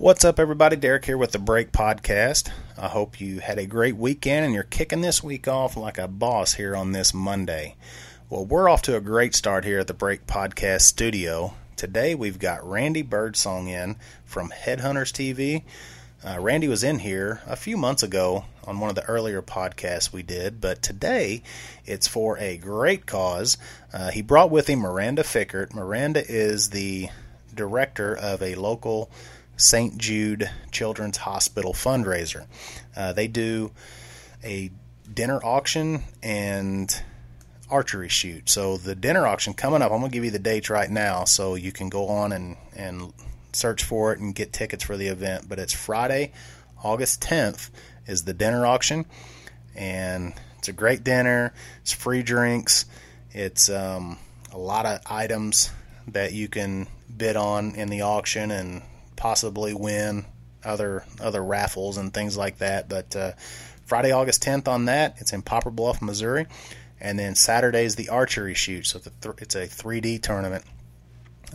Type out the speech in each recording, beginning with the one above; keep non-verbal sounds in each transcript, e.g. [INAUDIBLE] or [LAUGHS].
What's up, everybody? Derek here with the Break Podcast. I hope you had a great weekend and you're kicking this week off like a boss here on this Monday. Well, we're off to a great start here at the Break Podcast studio. Today we've got Randy Birdsong in from Headhunters TV. Uh, Randy was in here a few months ago on one of the earlier podcasts we did, but today it's for a great cause. Uh, he brought with him Miranda Fickert. Miranda is the director of a local St. Jude Children's Hospital fundraiser. Uh, they do a dinner auction and archery shoot. So the dinner auction coming up, I'm going to give you the dates right now so you can go on and, and search for it and get tickets for the event. But it's Friday, August 10th is the dinner auction, and it's a great dinner. It's free drinks. It's um, a lot of items that you can bid on in the auction and possibly win other other raffles and things like that. But uh, Friday, August 10th on that. It's in Poplar Bluff, Missouri. And then Saturday is the archery shoot. So it's a 3D tournament.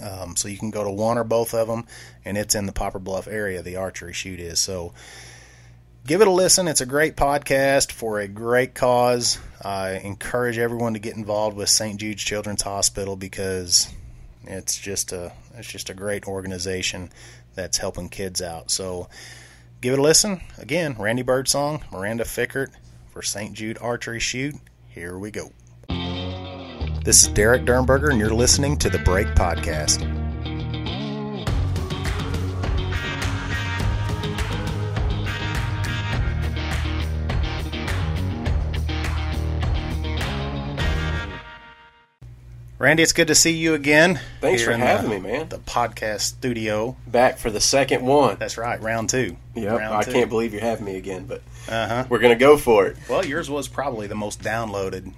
Um, so you can go to one or both of them, and it's in the Poplar Bluff area. The archery shoot is so. Give it a listen. It's a great podcast for a great cause. I encourage everyone to get involved with St. Jude's Children's Hospital because it's just a it's just a great organization that's helping kids out. So give it a listen. Again, Randy Birdsong, Miranda Fickert for St. Jude Archery Shoot. Here we go. This is Derek Dernberger, and you're listening to the Break Podcast. Randy, it's good to see you again. Thanks for having the, me, man. The podcast studio. Back for the second one. That's right, round two. Yep, round I two. can't believe you're having me again, but uh-huh. we're going to go for it. Well, yours was probably the most downloaded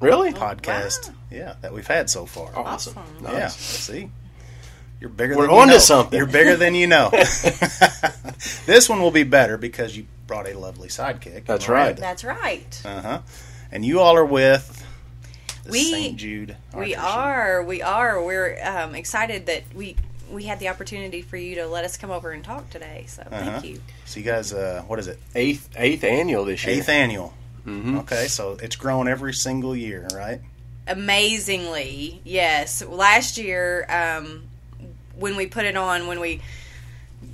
really podcast, wow. yeah, that we've had so far. Awesome. Awesome. Nice. Yeah, see, you're bigger. We're than you on to something. You're bigger than you know. [LAUGHS] [LAUGHS] this one will be better because you brought a lovely sidekick. That's right. That's right. Uh huh. And you all are with the We- St. Jude. We are. We are. We're um, excited that we we had the opportunity for you to let us come over and talk today. So Uh-huh. thank you. So you guys, uh, what is it? Eighth eighth annual this year. Eighth annual. Mhm. Okay, so it's grown every single year, right? Amazingly, yes. Last year, um, when we put it on, when we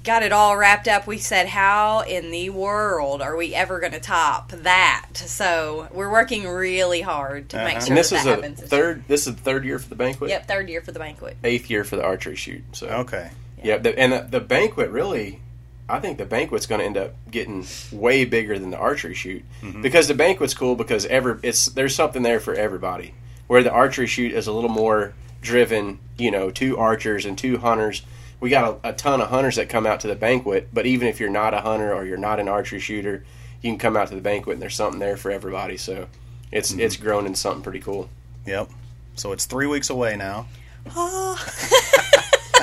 got it all wrapped up, we said, "How in the world are we ever going to top that?" So we're working really hard to make Uh-huh. sure And this that, is that a happens. third. This is the third year for the banquet. Yep, third year for the banquet. Eighth year for the archery shoot. So Okay. yeah, the, and the, the banquet really. I think the banquet's going to end up getting way bigger than the archery shoot Mm-hmm. because the banquet's cool because every it's there's something there for everybody. Where the archery shoot is a little more driven, you know, two archers and two hunters. We got a, a ton of hunters that come out to the banquet, but even if you're not a hunter or you're not an archery shooter, you can come out to the banquet and there's something there for everybody. So it's Mm-hmm. it's grown into something pretty cool. Yep. So it's three weeks away now. [LAUGHS] [LAUGHS]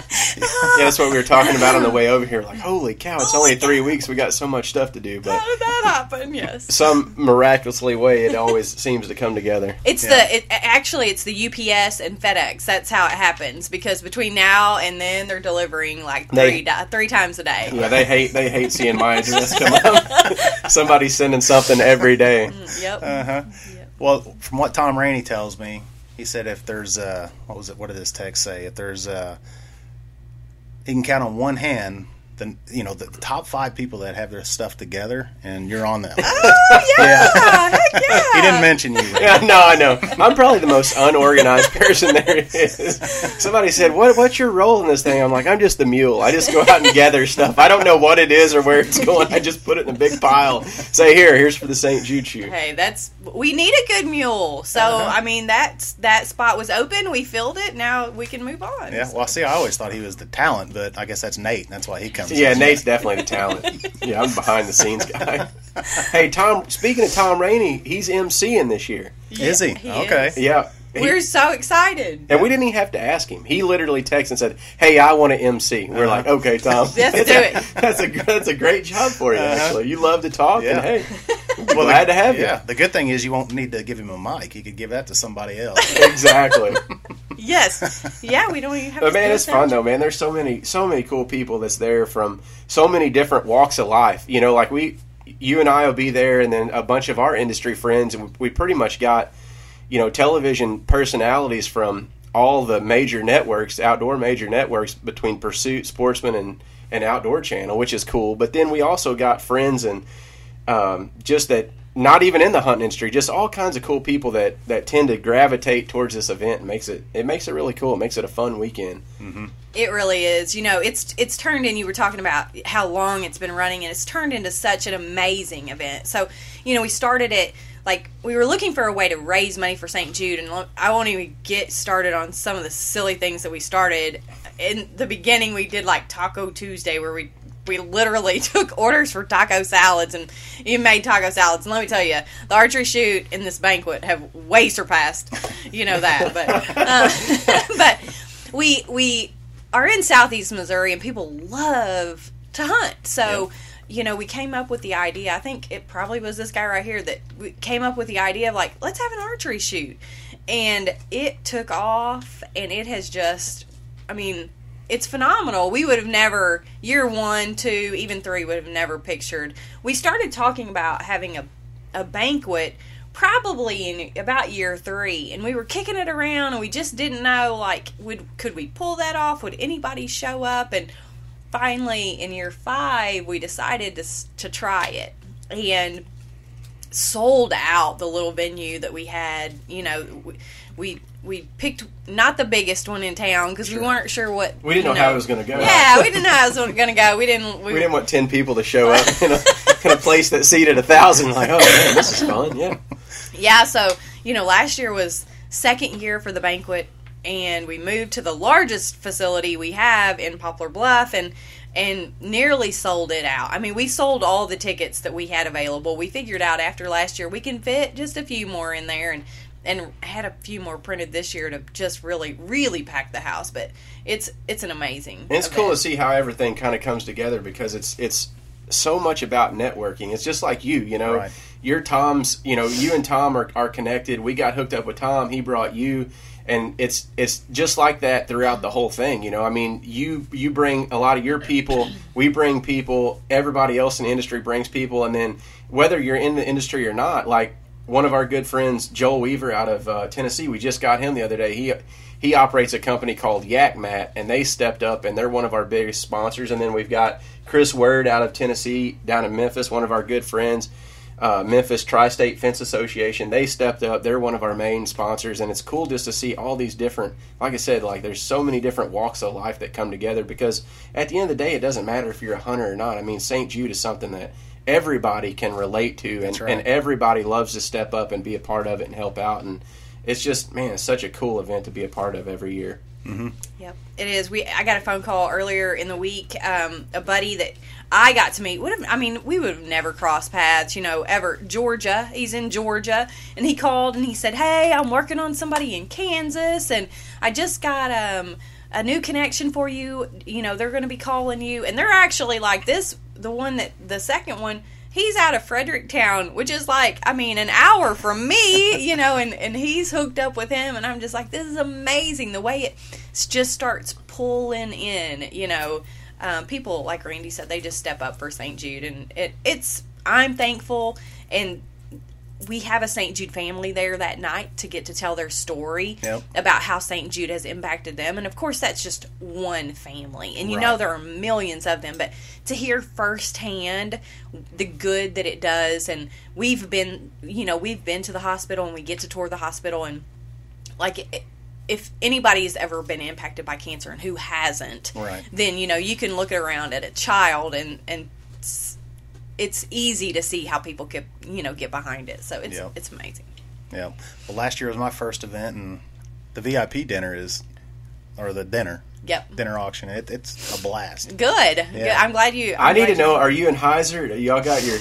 [LAUGHS] Yeah, that's what we were talking about on the way over here. Like, holy cow, it's only three weeks. We got so much stuff to do, but How did that happen? Yes. some miraculously way it always seems to come together. It's Yeah. the it, actually it's the UPS and FedEx. That's how it happens because between now and then they're delivering like three They- di- three times a day. Yeah, they hate they hate seeing my address come up. [LAUGHS] Somebody's sending something every day. Yep. Uh huh. Yep. Well, from what Tom Rainey tells me, he said if there's uh, what was it? What did this text say? If there's uh, he can count on one hand. The, you know the, the top five people that have their stuff together, and you're on them. Oh yeah, heck [LAUGHS] yeah. he didn't mention you. Yeah, no, I know. I'm probably the most unorganized [LAUGHS] person there is. Somebody said, "What? What's your role in this thing?" I'm like, "I'm just the mule. I just go out and gather stuff. I don't know what it is or where it's going. I just put it in a big pile. Say here, here's for the St. Jude shoot." Hey, that's we need a good mule. So Uh-huh. I mean that's that spot was open. We filled it. Now we can move on. Yeah, well, see, I always thought he was the talent, but I guess that's Nate. That's why he comes. Yeah, in. Nate's definitely the talent. Yeah, I'm behind the scenes guy. Hey, Tom. Speaking of Tom Rainey, he's MCing this year. Is he? He okay. is. Yeah. He- We're so excited. and we didn't even have to ask him. He literally texted and said, "Hey, I want to MC." We're like, uh-huh. "Okay, Tom, [LAUGHS] Let's do it. [LAUGHS] That's a that's a great job for you. Uh-huh. Actually, you love to talk, Yeah. and hey, [LAUGHS] Well, glad the, to have you. Yeah, the good thing is you won't need to give him a mic. You could give that to somebody else. Exactly. yes, yeah, we don't even have. But to man, it's fun though, man. There's so many, so many cool people that's there from so many different walks of life. You know, like we, you and I will be there, and then a bunch of our industry friends, and we pretty much got, you know, television personalities from all the major networks, outdoor major networks between Pursuit, Sportsman, and and Outdoor Channel, which is cool. But then we also got friends and um, just that not even in the hunting industry, just all kinds of cool people that that tend to gravitate towards this event and makes it it makes it really cool. It makes it a fun weekend. Mm-hmm. It really is. You know, it's it's turned in. You were talking about how long it's been running, and it's turned into such an amazing event. So, you know, we started it like we were looking for a way to raise money for St. Jude, and I won't even get started on some of the silly things that we started. In the beginning, we did like Taco Tuesday, where we we literally [LAUGHS] took orders for taco salads and you made taco salads. And let me tell you, the archery shoot in this banquet have way surpassed, you know that. But [LAUGHS] uh, [LAUGHS] but we we are in southeast Missouri and people love to hunt. So, you know, we came up with the idea. I think it probably was this guy right here that came up with the idea of like, let's have an archery shoot. And it took off and it has just I mean, it's phenomenal. We would have never year 1, 2, even 3 would have never pictured. We started talking about having a a banquet probably in about year three and we were kicking it around and we just didn't know like would could we pull that off would anybody show up and finally in year five we decided to, to try it and sold out the little venue that we had you know we we, we picked not the biggest one in town because we weren't sure what We didn't you know, how it was going to go. yeah we didn't know how it was going to go [LAUGHS] we didn't we didn't want ten people to show up in a, [LAUGHS] in a place that seated a thousand. Like, oh man, this is fun. Yeah, Yeah, so you know, last year was second year for the banquet, and we moved to the largest facility we have in Poplar Bluff, and and nearly sold it out. I mean, we sold all the tickets that we had available. We figured out after last year we can fit just a few more in there, and and had a few more printed this year to just really really pack the house. But it's it's an amazing. and it's cool to see how everything kind of comes together because it's it's so much about networking. It's just like you, you know. Right. Your Tom's, you know, you and Tom are, are connected. We got hooked up with Tom. He brought you, and it's it's just like that throughout the whole thing. You know, I mean, you you bring a lot of your people. We bring people. Everybody else in the industry brings people, and then whether you're in the industry or not, like one of our good friends, Joel Weaver out of uh, Tennessee, we just got him the other day. He he operates a company called Yak Mat, and they stepped up, and they're one of our biggest sponsors. And then we've got Chris Word out of Tennessee, down in Memphis, one of our good friends. Uh, Memphis Tri-State Fence Association. They stepped up. They're one of our main sponsors, and it's cool just to see all these different. Like I said, like there's so many different walks of life that come together. Because at the end of the day, it doesn't matter if you're a hunter or not. I mean, St. Jude is something that everybody can relate to, and, right. and everybody loves to step up and be a part of it and help out. And it's just man, it's such a cool event to be a part of every year. Yep, it is. We I got a phone call earlier in the week. Um, a buddy that I got to meet would have. I mean, we would have never crossed paths, you know, ever. Georgia. He's in Georgia, and he called and he said, "Hey, I'm working on somebody in Kansas, and I just got um a new connection for you. You know, they're going to be calling you, and they're actually like this. The one that the second one." He's out of Fredericktown, which is like, I mean, an hour from me, [LAUGHS] you know, and, and he's hooked up with him, and I'm just like, this is amazing. The way it just starts pulling in, you know, um, people like Randy said, they just step up for St. Jude, and it, it's I'm thankful, and we have a St. Jude family there that night to get to tell their story Yep. about how St. Jude has impacted them, and of course that's just one family, and you Right. know there are millions of them, but to hear firsthand the good that it does, and we've been, you know, we've been to the hospital and we get to tour the hospital and like if anybody's ever been impacted by cancer and who hasn't Right. then you know you can look around at a child and and it's, it's easy to see how people get you know get behind it so it's Yep. it's amazing Yeah. Well, last year was my first event, and the VIP dinner is, or the dinner yep dinner auction. It, it's a blast. good, good. i'm glad you i I'm need glad to know: Are you and Heiser? Y'all got your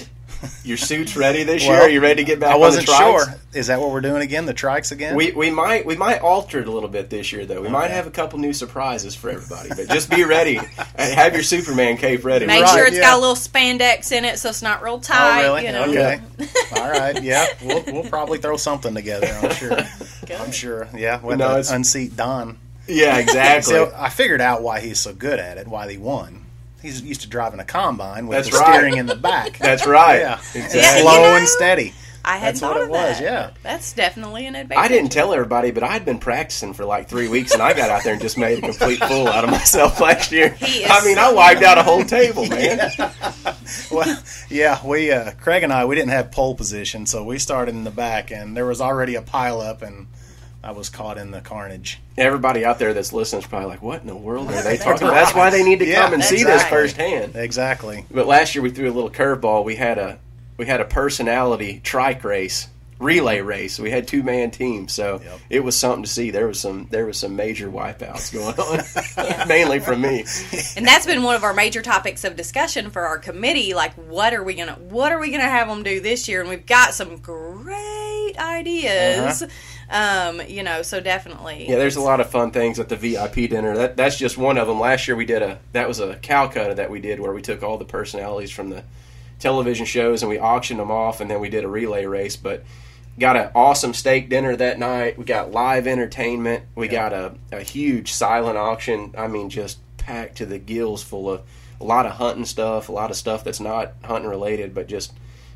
[LAUGHS] your suits ready this year? Are you ready to get back? I wasn't on the sure. Is that what we're doing again? The trikes again? We we might we might alter it a little bit this year though. We might have a couple new surprises for everybody. But just be ready. [LAUGHS] and have your Superman cape ready. make Right, sure it's yeah. got a little spandex in it so it's not real oh, tight Oh, really? you know Okay. [LAUGHS] All right. Yeah. We'll, we'll probably throw something together. I'm sure. good. I'm sure. Yeah, with No, unseat Don. Yeah, exactly. So I figured out why he's so good at it, why he won. He's used to driving a combine with That's the right. steering in the back. [LAUGHS] That's right. yeah, Exactly. Yeah, you slow know, and steady. I hadn't That's what thought it of was, that. yeah. That's definitely an advantage. I didn't tell everybody, but I'd been practicing for like three weeks, and I got out there and just made a complete fool out of myself [LAUGHS] last year. He is I mean, I so wiped out a whole table, [LAUGHS] man. Well, yeah, we uh, Craig and I we didn't have pole position, so we started in the back, and there was already a pile up, and I was caught in the carnage. Everybody out there that's listening is probably like, "What in the world are they [LAUGHS] talking about?" That's why they need to Yeah, come and see that's this firsthand. Exactly. But last year we threw a little curveball. We had a we had a personality trike race, relay race. We had two man teams, so Yep. it was something to see. There was some there was some major wipeouts going on, [LAUGHS] mainly from me. And that's been one of our major topics of discussion for our committee. Like, what are we gonna what are we gonna have them do this year? And we've got some great ideas. Uh-huh. Um, you know, so definitely. Yeah, there's a lot of fun things at the VIP dinner. That that's just one of them. Last year we did a that was a Calcutta that we did where we took all the personalities from the television shows and we auctioned them off, and then we did a relay race. But got an awesome steak dinner that night. We got live entertainment. We got a, a huge silent auction. I mean, just packed to the gills full of a lot of hunting stuff, a lot of stuff that's not hunting related, but just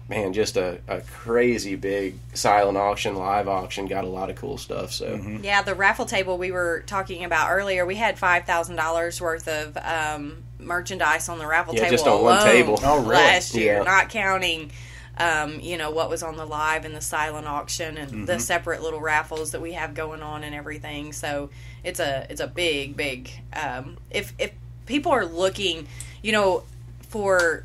man, just a, a crazy big silent auction, live auction. Got a lot of cool stuff. So. Yeah, the raffle table we were talking about earlier, we had five thousand dollars worth of um, merchandise on the raffle Yeah, table just on one alone table. Oh, really? last year, Yeah. not counting. Um, you know what was on the live and the silent auction and Mm-hmm. the separate little raffles that we have going on and everything. So it's a it's a big big. Um, if if people are looking, you know, for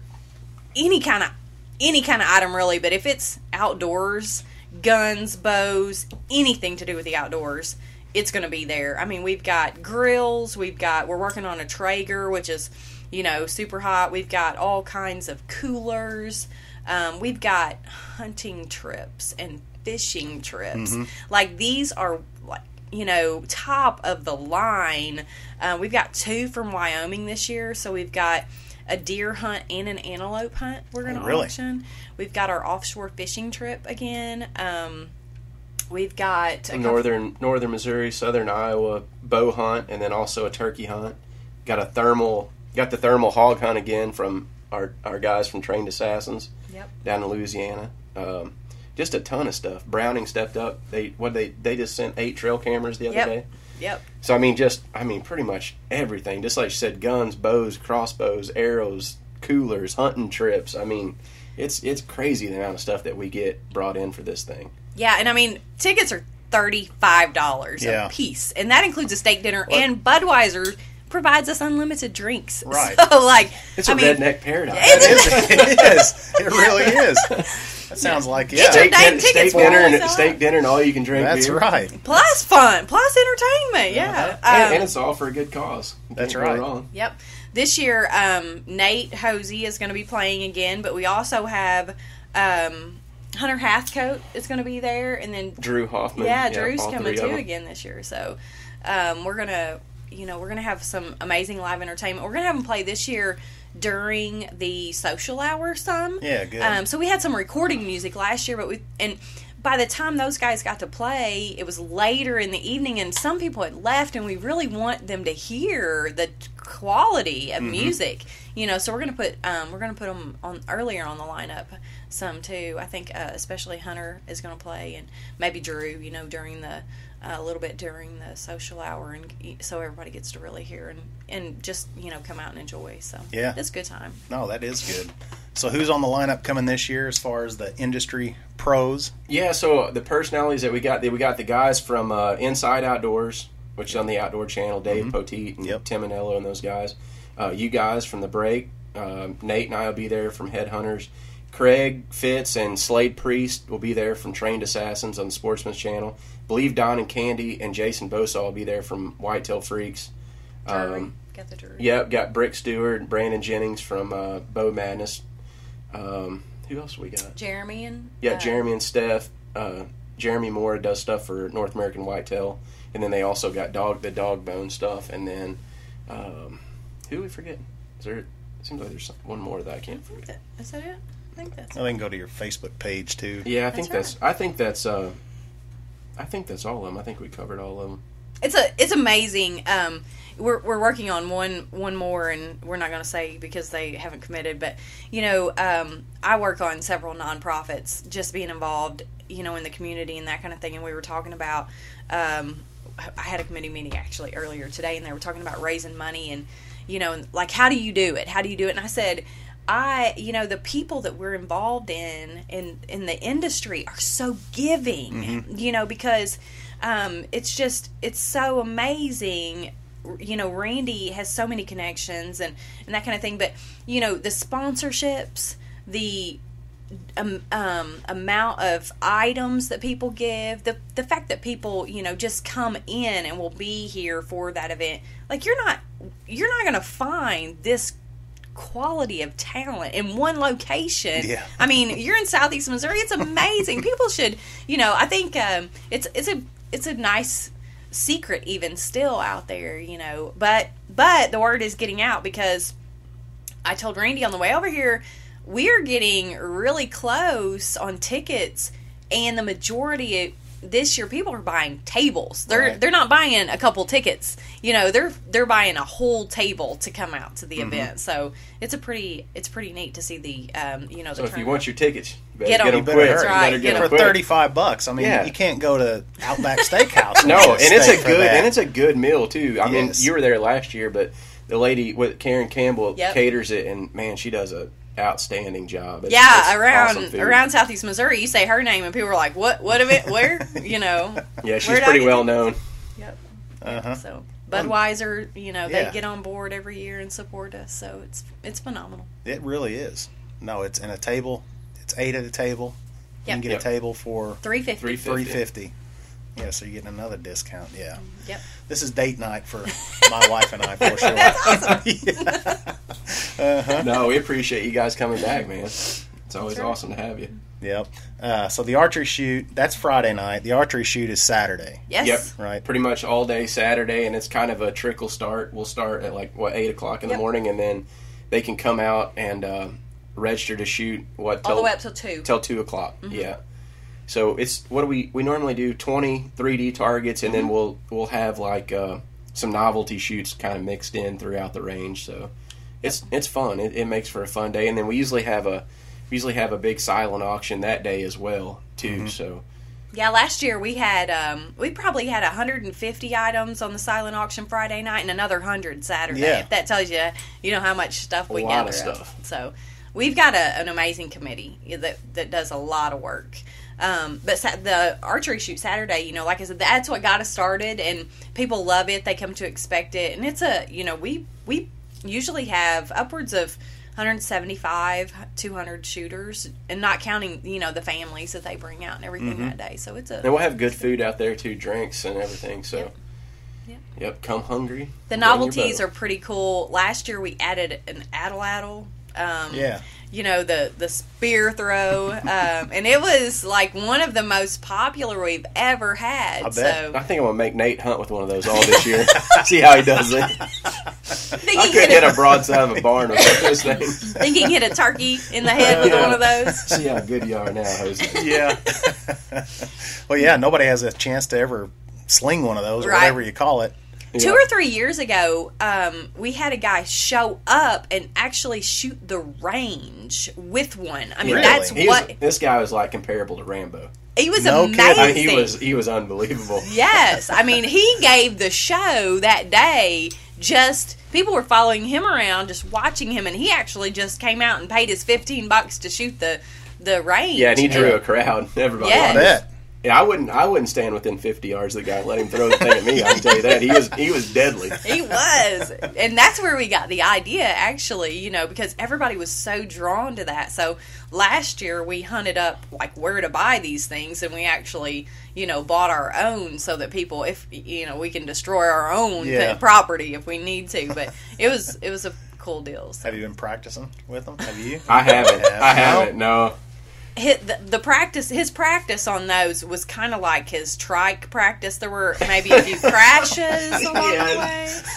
any kind of any kind of item really, but if it's outdoors, guns, bows, anything to do with the outdoors, it's going to be there. I mean, we've got grills, we've got we're working on a Traeger, which is you know super hot. We've got all kinds of coolers. Um, we've got hunting trips and fishing trips. Like these are like you know top of the line. Uh, we've got two from Wyoming this year, so we've got a deer hunt and an antelope hunt. We're going to Oh, really? auction. We've got our offshore fishing trip again. Um, we've got a couple- northern northern Missouri, southern Iowa bow hunt, and then also a turkey hunt. Got a thermal, got the thermal hog hunt again from our our guys from Trained Assassins Yep. down in Louisiana. Um, just a ton of stuff. Browning stepped up. They what they they just sent eight trail cameras the other Yep. day. Yep. So I mean, just I mean, pretty much everything. Just like you said, guns, bows, crossbows, arrows, coolers, hunting trips. I mean, it's it's crazy the amount of stuff that we get brought in for this thing. Yeah, and I mean tickets are thirty five dollars Yeah. a piece, and that includes a steak dinner. And Budweiser provides us unlimited drinks. Right. [LAUGHS] So like, It's I a mean, redneck paradise. it is. It really is. That sounds like yeah. your steak, dang din- tickets steak dinner and this steak dinner and all you can drink. That's beer. right. plus fun, plus entertainment. Yeah. and, Um, and it's all for a good cause. You That's can't right. wrong. Yep. This year, um, Nate Hosey is going to be playing again, but we also have um, Hunter Hathcote is going to be there, and then Drew Hoffman. yeah, Drew's all coming too again this year. So um, we're gonna, you know, we're gonna have some amazing live entertainment. We're gonna have them play this year during the social hour. Some Yeah, good. Um, so we had some recording music last year, but we and by the time those guys got to play, it was later in the evening, and some people had left, and we really want them to hear the quality of music. You know, so we're gonna put um, we're gonna put them on earlier on the lineup some too. I think uh, especially Hunter is gonna play, and maybe Drew. You know, during the uh, a little bit during the social hour, and so everybody gets to really hear and and just you know come out and enjoy. So Yeah. it's a good time. No, that is good. So who's on the lineup coming this year as far as the industry pros? Yeah, so the personalities that we got, we got the guys from uh, Inside Outdoors, which is on the Outdoor Channel, Dave Poteet and Yep. Tim Anello and those guys. Uh, you guys from the break, um, Nate and I will be there from Headhunters. Craig Fitz and Slade Priest will be there from Trained Assassins on the Sportsman's Channel. Believe Don and Kandi and Jason Bosa will be there from Whitetail Freaks. Drury. Um, Got the Drury. Yep, got Brick Stewart Brandon Jennings from uh, Bow Madness. Um, who else we got? Jeremy and Yeah, uh, Jeremy and Steph. Uh, Jeremy Moore does stuff for North American Whitetail, and then they also got dog the dog bone stuff, and then um, who we forget? Is there? It seems like there's one more that I can't forget. Is that it? I think that's Well, they can go to your Facebook page too. Yeah, I think That's that's. I think that's. Uh, I think that's all of them. I think we covered all of them. it's a it's amazing. Um, we're we're working on one one more, and we're not going to say because they haven't committed. But you know, um, I work on several nonprofits, just being involved, you know, in the community and that kind of thing. And we were talking about. Um, I had a committee meeting actually earlier today, and they were talking about raising money and you know, like how do you do it? How do you do it? And I said. I, you know, the people that we're involved in in in the industry are so giving, you know, because um, it's just it's so amazing. You know randy has so many connections and and that kind of thing but you know the sponsorships the um, um, amount of items that people give the the fact that people you know just come in and will be here for that event like you're not you're not gonna find this quality of talent in one location Yeah. i mean you're in southeast missouri it's amazing people should you know i think um, it's it's a it's a nice secret even still out there you know but but the word is getting out because i told randy on the way over here we're getting really close on tickets and the majority of this year people are buying tables they're Right. they're not buying a couple tickets you know they're they're buying a whole table to come out to the Mm-hmm. event so it's a pretty it's pretty neat to see the um you know the So if you want your tickets, you better Get get, 'em. them better quick. That's right, better get get 'em. them For thirty five bucks, I mean, Yeah. you can't go to Outback [LAUGHS] Steakhouse. No, get and it's a good that. and it's a good meal too. I mean, you were there last year, but the lady with Karen Campbell Yep. caters it, and man, she does a outstanding job. It's- yeah, it's around awesome around Southeast Missouri, you say her name and people are like, "What? What of it? Where?" You know. [LAUGHS] Yeah, she's Where did I pretty well to- known. Yep. Uh-huh. So Budweiser, you know, Yeah. they get on board every year and support us. So it's it's phenomenal. It really is. No, it's in a table. It's eight at a table. You Yep. can get Yep. a table for Three fifty. Three three fifty. fifty. Yeah, so you're getting another discount. Yeah, Yep. this is date night for my wife and I for sure. [LAUGHS] [LAUGHS] That's awesome. Yeah. Uh-huh. No, we appreciate you guys coming back, man. It's always Sure. awesome to have you. Yep. Uh, so the archery shoot that's Friday night. The archery shoot is Saturday. Yes. Yep. Right. Pretty much all day Saturday, and it's kind of a trickle start. We'll start at like what eight o'clock in Yep. the morning, and then they can come out and uh, register to shoot what All till, the way up till two. till two o'clock. Mm-hmm. Yeah. So it's what do we we normally do 20 3D targets, and Mm-hmm. then we'll we'll have like uh, some novelty shoots kind of mixed in throughout the range. So it's it's fun. It, it makes for a fun day, and then we usually have a we usually have a big silent auction that day as well too. Mm-hmm. So Yeah, last year we had um, we probably had 150 items on the silent auction Friday night and another 100 Saturday. Yeah. If that tells you, you know how much stuff we lot gather. of up. stuff. So we've got a, an amazing committee that that does a lot of work. Um, but sa- the archery shoot Saturday, you know, like I said, that's what got us started, and people love it. They come to expect it, and it's a, you know, we we usually have upwards of 175, 200 shooters, and not counting, you know, the families that they bring out and everything Mm-hmm. that day. So it's a and we'll have good food out there too, drinks and everything. So. Yep. Yep. Yep, come hungry. The novelties are pretty cool. Last year we added an atlatl Um, Yeah. You know the the spear throw, [LAUGHS] um, and it was like one of the most popular we've ever had. I bet. So I think I'm gonna make Nate hunt with one of those all this year. [LAUGHS] See how he does it. [LAUGHS] think I he could hit hit a, a broadside of a barn with those things. [LAUGHS] think he hit a turkey in the head with Yeah. one of those. [LAUGHS] See how good you are now, Jose. Yeah. [LAUGHS] well, yeah. Nobody has a chance to ever sling one of those, or Right. whatever you call it. Two Yeah. or three years ago, um, we had a guy show up and actually shoot the range with one. I mean, Really? that's He was- what this guy was like comparable to Rambo. he was No kidding. amazing. I mean, he was he was unbelievable. Yes, I mean he gave the show that day. Just people were following him around, just watching him, and he actually just came out and paid his fifteen bucks to shoot the the range. Yeah, and he drew a crowd. [LAUGHS] Everybody. Yes. I. Yeah, I wouldn't. I wouldn't stand within 50 yards of the guy. Let him throw the thing at me. I can tell you that he was he was deadly. [LAUGHS] He was, and that's where we got the idea. Actually, you know, because everybody was so drawn to that. So last year we hunted up like where to buy these things, and we actually, you know, bought our own so that people, if you know, we can destroy our own Yeah. property if we need to. But it was it was a cool deal. So. Have you been practicing with them? Have you? I haven't. [LAUGHS] I haven't. No. Hit the, the practice his practice on those was kind of like his trike practice there were maybe a few [LAUGHS] crashes along the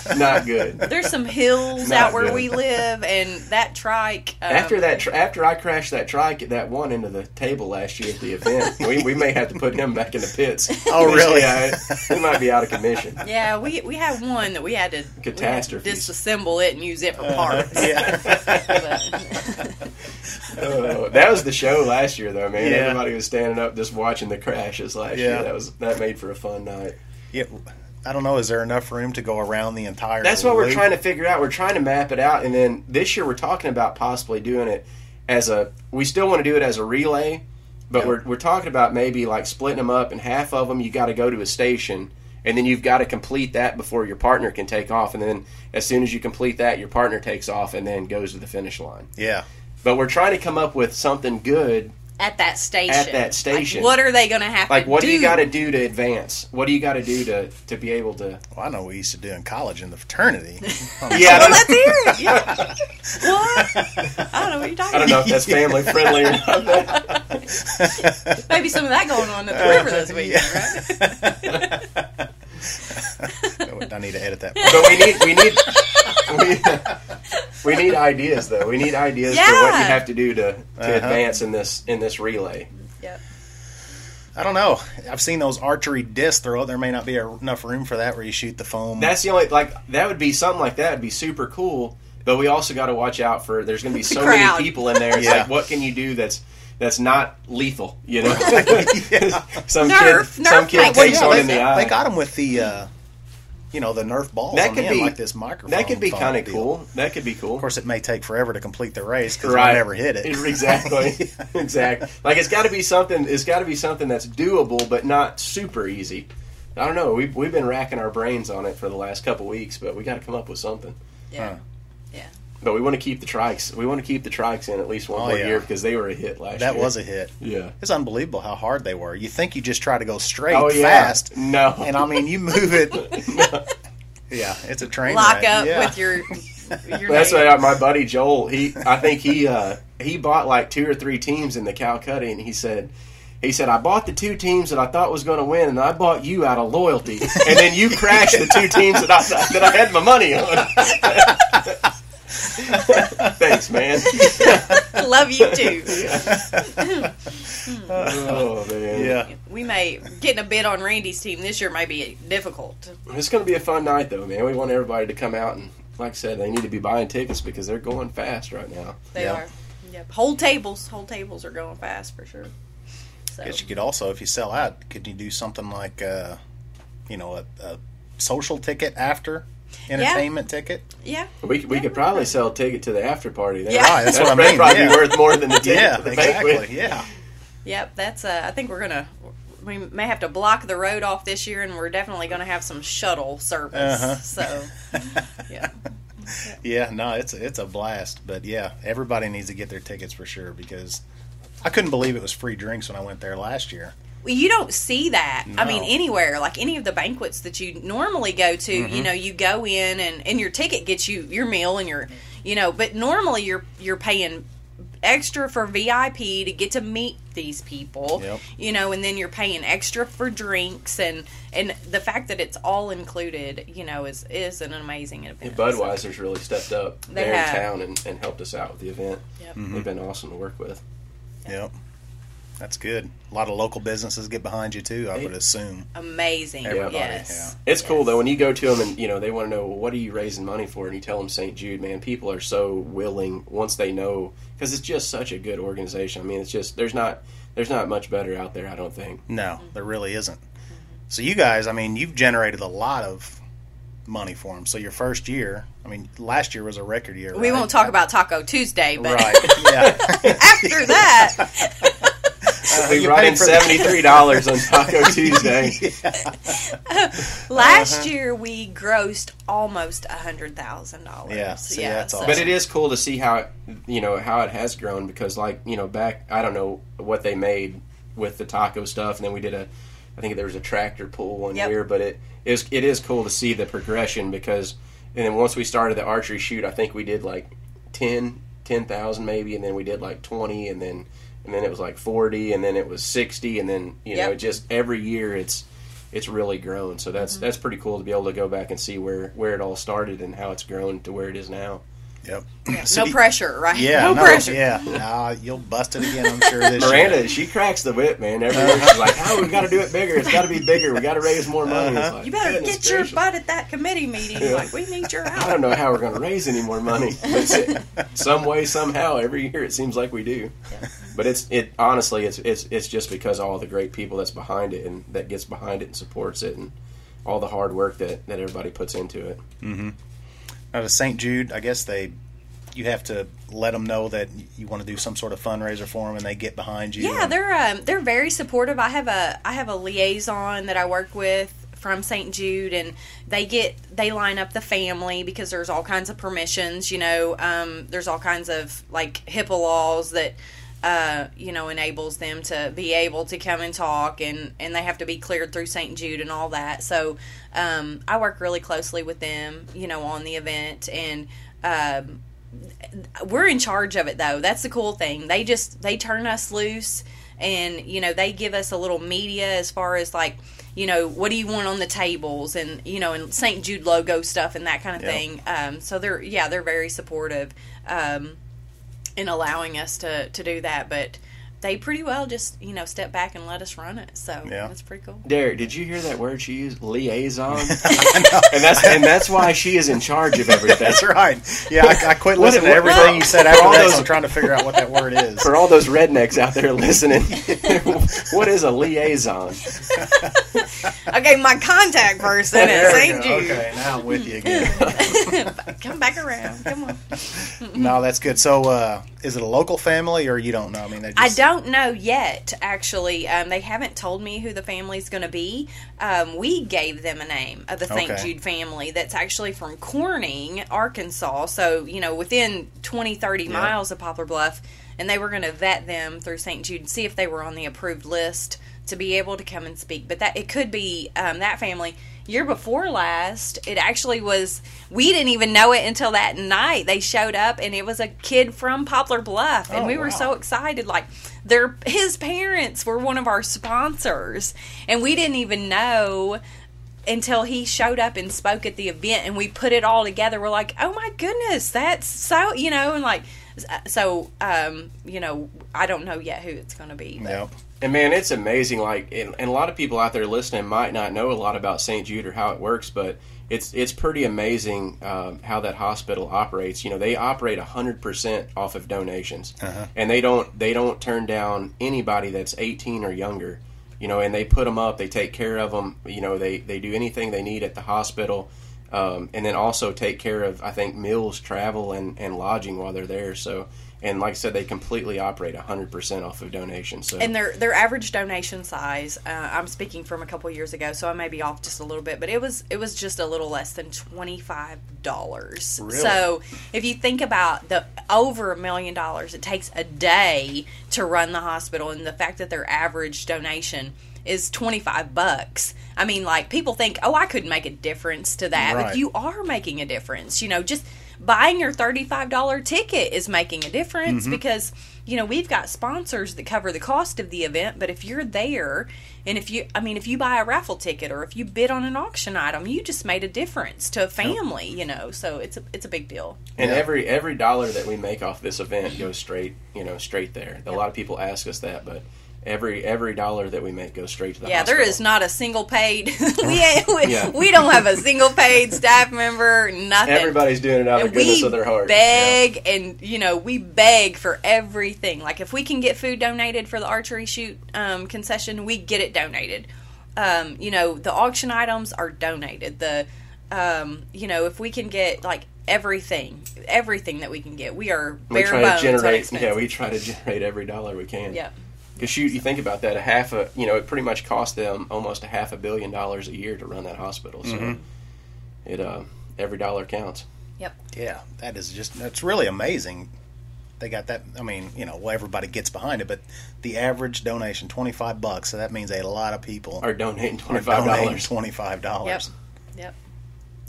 way Not good. there's some hills Not out where good. we live and that trike um, After that, tr- after I crashed that trike, that one into the table last year at the event, [LAUGHS] we, we may have to put him back in the pits. [LAUGHS] Oh, really? Yeah, he might be out of commission. yeah we we had one that we had to we had to disassemble it and use it for parts yeah. But- Oh, that was the show last year, though, man. Yeah. Everybody was standing up just watching the crashes last Yeah. year. That was that made for a fun night. yeah. I don't know. Is there enough room to go around the entire? That's what we're trying to figure out. We're trying to map it out, and then this year we're talking about possibly doing it as a. We still want to do it as a relay, but Yeah. we're we're talking about maybe like splitting them up, and half of them you got to go to a station, and then you've got to complete that before your partner can take off, and then as soon as you complete that, your partner takes off and then goes to the finish line. Yeah. But we're trying to come up with something good. At that station At that station. like, what are they going to have Like, to what do do you got to do to advance? What do you got to do to to be able to? Well, I know we used to do in college in the fraternity. [LAUGHS] Yeah, well, let's hear it. Yeah. [LAUGHS] what? I don't know what you're talking I don't know if that's family friendly or not. [LAUGHS] Maybe some of that going on at the river this weekend, right? I need to edit that. But we need we need we, we need ideas though. We need ideas for what you have to do to, to Uh-huh. advance in this in this relay. Yep. I don't know. I've seen those archery disc throw. There may not be enough room for that where you shoot the foam. That's the only like that would be something like that would be super cool. But we also got to watch out for there's going to be so crowd. many people in there. It's Yeah. like what can you do that's that's not lethal? You know, [LAUGHS] some Nerf- kid some kid might takes be one they, in the eye. they got them with the, uh, you know, the Nerf balls. That could be- like this microphone. that could be kind of cool. That could be cool. Of course, it may take forever to complete the race because Right. I never hit it. [LAUGHS] Exactly. [LAUGHS] exactly. Like it's got to be something. It's got to be something that's doable, but not super easy. I don't know. We've we've been racking our brains on it for the last couple weeks, but we got to come up with something. Yeah. Huh. But we want to keep the trikes. We want to keep the trikes in at least one Oh, more yeah. year because they were a hit last That year. was a hit. yeah. It's unbelievable how hard they were. You think you just try to go straight Oh yeah. fast, No. and I mean you move it. [LAUGHS] Yeah, it's a train. Lock wreck. up Yeah. with your. [LAUGHS] your That's name. why my buddy Joel. He, I think he, uh, he bought like two or three teams in the Calcutta, and he said, he said, I bought the two teams that I thought was going to win, and I bought you out of loyalty, and then you crashed the two teams that I that I had my money on. [LAUGHS] [LAUGHS] Thanks, man. Love you too. [LAUGHS] Oh man, Yeah. We may getting a bid on Randy's team this year may be difficult. It's going to be a fun night, though, man. We want everybody to come out and, like I said, they need to be buying tickets because they're going fast right now. They Yeah. are. Yep. Whole tables, whole tables are going fast for sure. So guess you could also, if you sell out, could you do something like, uh, you know, a, a social ticket after entertainment ticket? yeah, We, we could probably sell a ticket to the after party. There. Yeah. Right, that's what I mean. probably yeah. worth more than the ticket yeah, to the banquet. exactly. [LAUGHS] Yeah. yep. That's. Uh, I think we're gonna. We may have to block the road off this year, and we're definitely going to have some shuttle service. Uh-huh. So, [LAUGHS] yeah, Yeah, no, it's it's a blast. But yeah, everybody needs to get their tickets for sure because I couldn't believe it was free drinks when I went there last year. Well, you don't see that. I mean, anywhere like any of the banquets that you normally go to, Mm-hmm. you know, you go in and and your ticket gets you your meal and your, you know, but normally you're you're paying extra for VIP to get to meet these people, Yep. you know, and then you're paying extra for drinks and and the fact that it's all included, you know, is is an amazing event. Budweiser's really stepped up They there have. in town and, and helped us out with the event. Yep. They've been awesome to work with. Yep. That's good. A lot of local businesses get behind you too, I would assume. Amazing. Everybody, yes. It's cool though when you go to them and you know they want to know well, what are you raising money for, and you tell them St. Jude. Man, people are so willing once they know because it's just such a good organization. I mean, it's just there's not there's not much better out there. I don't think. No, there really isn't. So you guys, I mean, you've generated a lot of money for them. So your first year, I mean, last year was a record year. We right? wont talk about Taco Tuesday, but Right. [LAUGHS] Yeah. [LAUGHS] after that, [LAUGHS] we you brought in seventy three dollars on Taco [LAUGHS] Tuesday. Last Uh-huh. year we grossed almost a hundred thousand dollars. Yeah, see, that's awesome. But it is cool to see how it, you know how it has grown because like you know back I don't know what they made with the taco stuff and then we did a I think there was a tractor pull one Yep. year but it is it is cool to see the progression because and then once we started the archery shoot I think we did like 10 10,000 maybe and then we did like 20 and then and then it was like forty, and then it was sixty, and then you know Yep. it just every year it's it's really grown. So that's Mm-hmm. that's pretty cool to be able to go back and see where where it all started and how it's grown to where it is now. Yep. Yeah, So [LAUGHS] no do- pressure, right? Yeah, no, no, pressure. Yeah, nah, you'll bust it again. I'm sure this Miranda, year. she cracks the whip, man. Every year she's like, "Oh, we got to do it bigger. It's got to be bigger. We got to raise more money." Uh-huh. like, You better goodness get your gracious. butt at that committee meeting. Yeah. Like we need your help. [LAUGHS] I don't know how we're going to raise any more money. [LAUGHS] Some way, somehow, every year it seems like we do. But it's it honestly, it's it's it's just because all the great people that's behind it and that gets behind it and supports it and all the hard work that that everybody puts into it. Now, to St. Jude, I guess they, you have to let them know that you want to do some sort of fundraiser for them, and they get behind you. Yeah, and- they're um, they're very supportive. I have a I have a liaison that I work with from St. Jude, and they get they line up the family because there's all kinds of permissions. You know, um, there's all kinds of like HIPAA laws that. Uh, you know, enables them to be able to come and talk, and and they have to be cleared through St. Jude and all that. So, um, I work really closely with them, you know, on the event, and um, we're in charge of it though that's the cool thing they just they turn us loose and you know they give us a little media as far as like you know what do you want on the tables and you know and st jude logo stuff and that kind of thing um, so they're yeah they're very supportive um, in allowing us to to do that but they pretty well just you know step back and let us run it so Yeah. that's pretty cool Derek, did you hear that word she used? Liaison. [LAUGHS] and that's and that's why she is in charge of everything. That's right. Yeah, I, I quit listening to what- everything you said after all that, those- I'm trying to figure out what that word is. For all those rednecks out there listening, [LAUGHS] what is a liaison? [LAUGHS] okay my contact person at There st go. jude Okay, now I'm with you again. come back around come on no, that's good. So, uh, is it a local family, or you don't know? I mean, they I just, don't know yet. Actually, um, they haven't told me who the family's going to be. Um, we gave them a name of the St. Okay. Jude family that's actually from Corning, Arkansas. So you know, within 20, 30 Yeah. miles of Poplar Bluff, and they were going to vet them through St. Jude and see if they were on the approved list to be able to come and speak. But that it could be um, that family. Year before last, it actually was. We didn't even know it until that night. They showed up, and it was a kid from Poplar Bluff, and Oh, we were wow. so excited. Like, their his parents were one of our sponsors, and we didn't even know until he showed up and spoke at the event, and we put it all together. We're like, oh my goodness, that's so you know, and like, so um, you know, I don't know yet who it's going to be. but- Yep. And man, it's amazing. Like, and, and a lot of people out there listening might not know a lot about St. Jude or how it works, but it's it's pretty amazing um, how that hospital operates. You know, they operate hundred percent off of donations, Uh-huh. and they don't they don't turn down anybody that's eighteen or younger. You know, and they put them up. They take care of them. You know, they they do anything they need at the hospital. Um, and then also take care of, I think, meals, travel, and, and lodging while they're there. So, and like I said, they completely operate 100% off of donations. So, and their their average donation size uh, i'm speaking from a couple years ago so i may be off just a little bit but it was it was just a little less than $25 Really? so if you think about the over a million dollars it takes a day to run the hospital and the fact that their average donation is 25 bucks i mean like people think oh i couldn't make a difference to that Right. but you are making a difference you know just buying your $35 ticket is making a difference mm-hmm. because you know we've got sponsors that cover the cost of the event but if you're there and if you i mean if you buy a raffle ticket or if you bid on an auction item you just made a difference to a family you know so it's a it's a big deal And Yeah. every every dollar that we make off this event goes straight, you know, straight there. A lot of people ask us that, but every every dollar that we make goes straight to the yeah there hospital. is not a single paid [LAUGHS] we, [LAUGHS] ain't- we, Yeah. we don't have a single paid staff member nothing Everybody's doing it out of And goodness we of their heart. beg and you know we beg for everything like if we can get food donated for the archery shoot um, concession we get it donated um, you know the auction items are donated the um, you know if we can get like everything everything that we can get we are we try bones to generate. Yeah, we try to generate every dollar we can. yeah Because shoot, you think about that, a half a you know, it pretty much cost them almost a half a billion dollars a year to run that hospital. So Mhm. it uh, every dollar counts. Yep. Yeah, that is just that's really amazing. They got that. I mean, you know, well, everybody gets behind it, but the average donation twenty five bucks. So that means a lot of people Are donating twenty five dollars. twenty five dollars. yep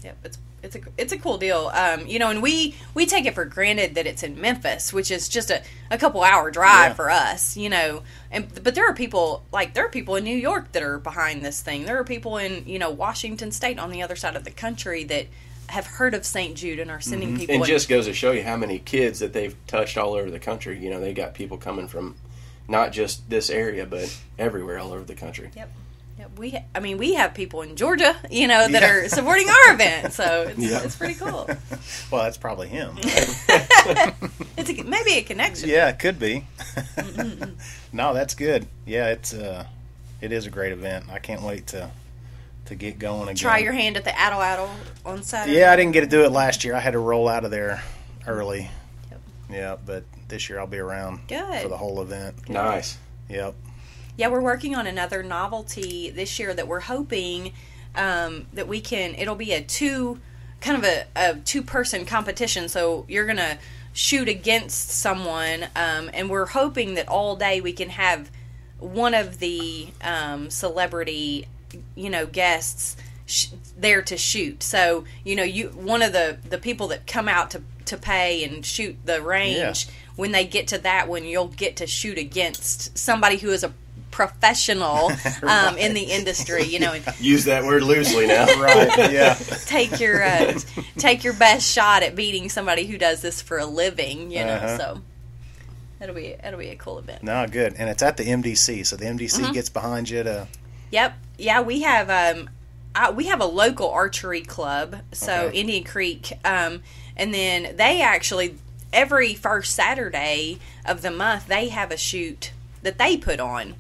yep it's it's a it's a cool deal. Um, you know, and we we take it for granted that it's in Memphis, which is just a, a couple hour drive Yeah. for us. You know, and but there are people like there are people in New York that are behind this thing. There are people in you know Washington State on the other side of the country that have heard of St. Jude and are sending people. And in- just goes to show you how many kids that they've touched all over the country. You know, they got people coming from not just this area, but everywhere all over the country. Yep. Yep. We, I mean, we have people in Georgia, you know, that Yeah. are supporting our event, so [LAUGHS] it's, Yeah. it's pretty cool. [LAUGHS] Well, that's probably him. [LAUGHS] It's a, maybe a connection. yeah, it could be. no, that's good. Yeah, it's uh, it is a great event. I can't wait to to get going again. Try your hand at the atlatl on Saturday. Yeah, I didn't get to do it last year. I had to roll out of there early. Yep. Yeah, but this year I'll be around Good. for the whole event. Nice. Yep. Yeah, we're working on another novelty this year that we're hoping um, that we can. It'll be a two, kind of a, a two person competition. So you're gonna shoot against someone, um, and we're hoping that all day we can have one of the um, celebrity, you know, guests sh- there to shoot. So you know, you one of the the people that come out to to pay and shoot the range. When they get to that one, you'll get to shoot against somebody who is a professional [LAUGHS] um, in the industry. You know, [LAUGHS] Use that word loosely now. [LAUGHS] Right. Yeah. take your uh, take your best shot at beating somebody who does this for a living. You know, Uh-huh. so that'll be that'll be a cool event. no, good. And it's at the MDC, so the MDC Mm-hmm. gets behind you to. Yep. Yeah, we have um I, we have a local archery club, so Okay. Indian Creek um and then they actually every first Saturday of the month they have a shoot that they put on.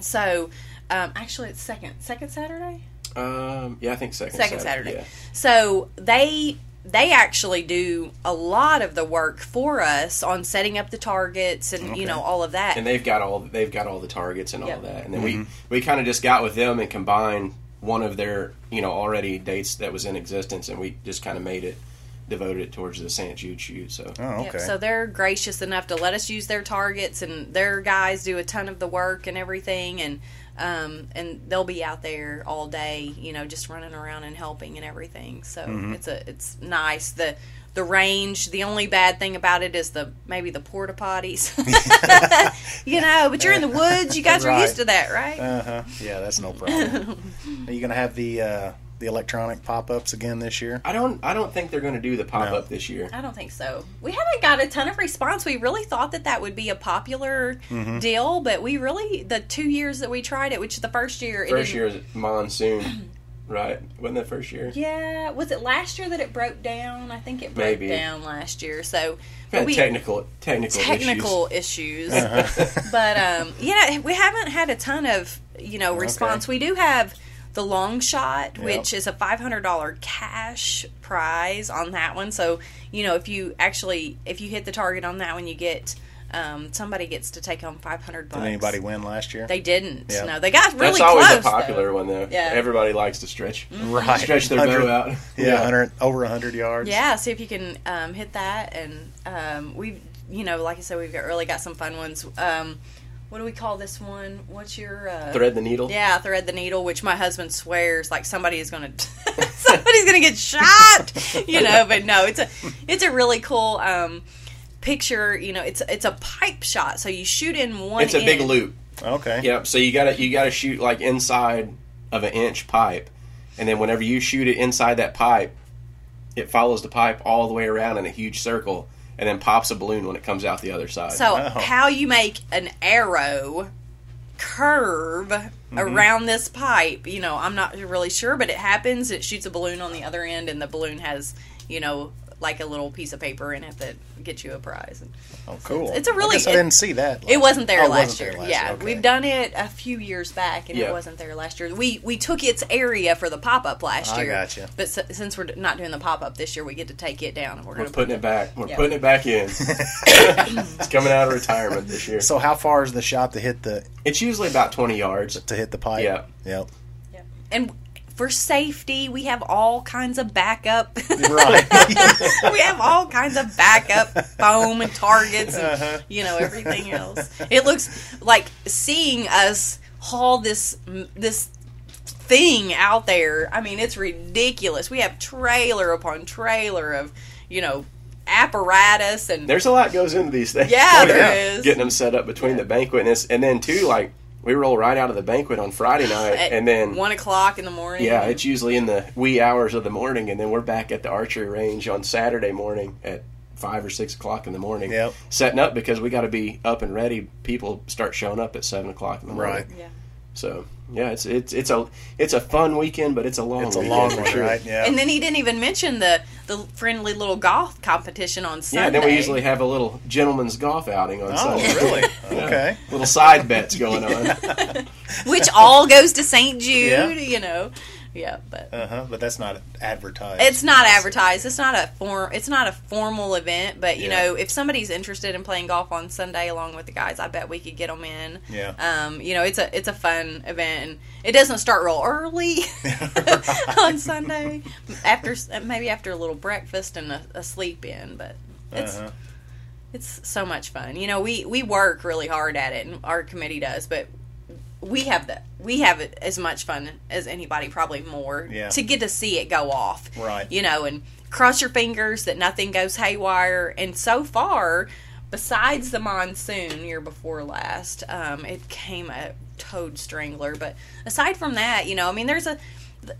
So um actually it's second second Saturday? Um, yeah, I think second. Second Saturday. Saturday. So they they actually do a lot of the work for us on setting up the targets and Okay. you know all of that. and they've got all they've got all the targets and all that and then we we kind of just got with them and combined one of their you know already dates that was in existence and we just kind of made it devoted it towards the St. Jude shoot so Oh, Yep, okay. so they're gracious enough to let us use their targets, and their guys do a ton of the work and everything, and um, and they'll be out there all day, you know, just running around and helping and everything. So Mm-hmm. it's a it's nice. The the range. The only bad thing about it is the maybe the porta potties. [LAUGHS] [LAUGHS] you know, but you're in the woods. You guys are used to that, right? Uh huh. Yeah, that's no problem. [LAUGHS] Are you gonna have the uh, the electronic pop ups again this year? I don't I don't think they're going to do the pop up this year I don't think so. We haven't got a ton of response. We really thought that that would be a popular Mm-hmm. deal, but we really the two years that we tried it, which the first year, it first year is monsoon right wasn't that first year yeah, was it last year that it broke down? I think it broke Maybe. down last year. So Had we- technical technical technical issues, [LAUGHS] but um, yeah, we haven't had a ton of you know response. We do have the long shot, which is a five hundred dollar cash prize on that one. So you know if you actually if you hit the target on that one, you get um, somebody gets to take home five hundred bucks. Did anybody win last year? They didn't. Yeah. No, they got really that's always close. a popular though. one though Yeah. everybody likes to stretch right. stretch their 100 bow out Yeah, 100, over 100 yards. Yeah, see if you can um, hit that, and um, we've you know like I said, we've got really got some fun ones. Um, what do we call this one? What's your uh, thread the needle Yeah, thread the needle, which my husband swears like somebody is going [LAUGHS] to somebody's going to get shot, you know. But no, it's a it's a really cool um, picture. You know, it's it's a pipe shot, so you shoot in one. it's a big loop Okay. Yep. So you gotta you gotta shoot like inside of an inch pipe, and then whenever you shoot it inside that pipe, it follows the pipe all the way around in a huge circle, and then pops a balloon when it comes out the other side. So Oh. how you make an arrow curve Mm-hmm. around this pipe? You know, I'm not really sure, but it happens. It shoots a balloon on the other end, and the balloon has you know like a little piece of paper in it that gets you a prize. And Oh, cool. It's a really- I, guess I it- didn't see that. It wasn't there Oh, last wasn't there year. last yeah, year. Okay. we've done it a few years back, and Yeah. it wasn't there last year. We we took its area for the pop up last I year. gotcha. But s- since we're not doing the pop up this year, we get to take it down, and we're, We're going to putting it back. We're Yeah. putting it back in. [LAUGHS] it's coming out of retirement this year. So how far is the shot to hit the It's usually about twenty yards. to hit the pipe? Yeah. Yep. And for safety, we have all kinds of backup. Right. [LAUGHS] we have all kinds of backup foam and targets and Uh-huh. you know everything else. It looks like seeing us haul this this thing out there. I mean, it's ridiculous. We have trailer upon trailer of, you know, apparatus and There's a lot goes into these things. Yeah, Getting- there is. Getting them set up between the banquet and this, and then too, like we roll right out of the banquet on Friday [LAUGHS] night, at and then one o'clock in the morning. yeah, it's usually in the wee hours of the morning, and then we're back at the archery range on Saturday morning at five or six o'clock in the morning, Yep. setting up because we got to be up and ready. People start showing up at seven o'clock in the morning. Right. Yeah. So yeah, it's it's it's a it's a fun weekend, but it's a long It's a weekend long for one, sure. right? Yeah. And then he didn't even mention the the friendly little golf competition on Sunday. Yeah, then we usually have a little gentleman's golf outing on oh, Sunday. really? [LAUGHS] Okay. Little side bets going on. [LAUGHS] which all goes to St. Jude, Yeah. you know. Yeah, but Uh huh. But that's not advertised. it's not advertised. It's not a form. It's not a formal event. But you Yeah. know, if somebody's interested in playing golf on Sunday along with the guys, I bet we could get them in. Yeah. Um, you know, it's a it's a fun event, and it doesn't start real early [LAUGHS] [LAUGHS] on Sunday. After maybe after a little breakfast and a, a sleep in, but it's Uh-huh. it's so much fun. You know, we we work really hard at it, and our committee does, but we have the we have as much fun as anybody, probably more, Yeah. to get to see it go off. Right. You know, and cross your fingers that nothing goes haywire. And so far, besides the monsoon year before last, um, it came a toad strangler. But aside from that, you know, I mean, there's a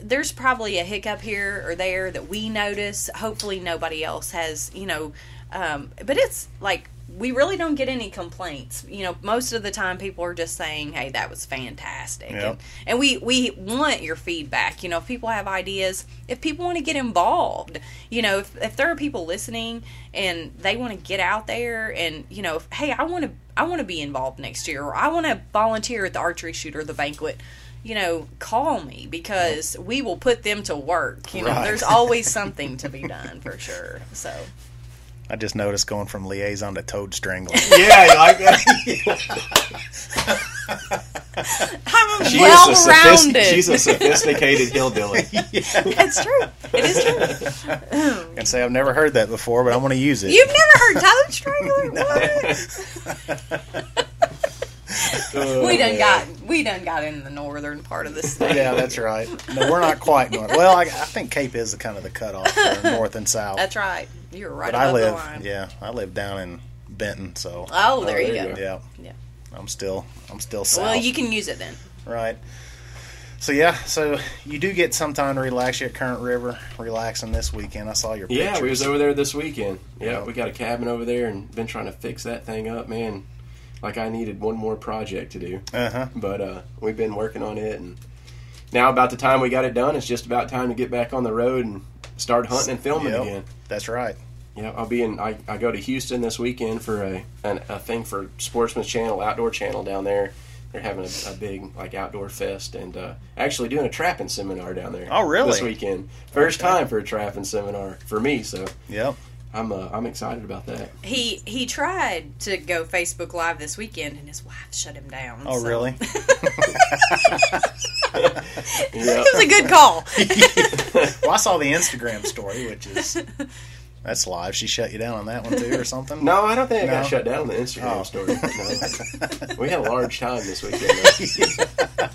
there's probably a hiccup here or there that we notice. Hopefully, nobody else has. You know, um, but it's like we really don't get any complaints. You know, most of the time people are just saying, "Hey, that was fantastic," Yep. and, and we we want your feedback. You know, if people have ideas, if people want to get involved, you know, if if there are people listening and they want to get out there and you know, if, hey, I want to I want to be involved next year, or I want to volunteer at the archery shoot or the banquet. You know, call me because we will put them to work. You know, Right. there's always something to be done for sure. So. I just noticed going from liaison to toad strangler. [LAUGHS] yeah, you like that? I'm She well is a sophist- rounded. she's a sophisticated hillbilly. [LAUGHS] It's true. It is true. and say I've never heard that before, but I want to use it. You've never heard toad strangler? [LAUGHS] What? we done uh, got we done got in the northern part of the state. yeah, that's right. No, we're not quite north. Well, I, I think Cape is the kind of the cutoff for north and south. That's right. You're right but I above the live, line. yeah, I live down in Benton, so Oh, there, Oh, you there go. you go. yeah, Yeah. I'm still, I'm still south. Well, you can use it then. Right. So yeah, so you do get some time to relax. You at Current River, relaxing this weekend. I saw your pictures. Yeah, we was over there this weekend. Yeah, Yeah. we got a cabin over there and been trying to fix that thing up, man. Like I needed one more project to do, Uh huh. but uh, we've been working on it, and now about the time we got it done, it's just about time to get back on the road and start hunting and filming Yep. again. That's right. Yeah, I'll be in. I, I go to Houston this weekend for a an, a thing for Sportsman's Channel, Outdoor Channel down there. They're having a, a big like outdoor fest and uh, actually doing a trapping seminar down there. Oh, really? This weekend, first Okay. time for a trapping seminar for me. So Yep. I'm uh, I'm excited about that. He he tried to go Facebook Live this weekend, and his wife shut him down. Oh, so- really? Yeah. [LAUGHS] it was a good call. [LAUGHS] well, I saw the Instagram story, which is [LAUGHS] that's live. She shut you down on that one too, or something? No, I don't think I got shut down on the Instagram Oh. story. No. we had a large time this weekend.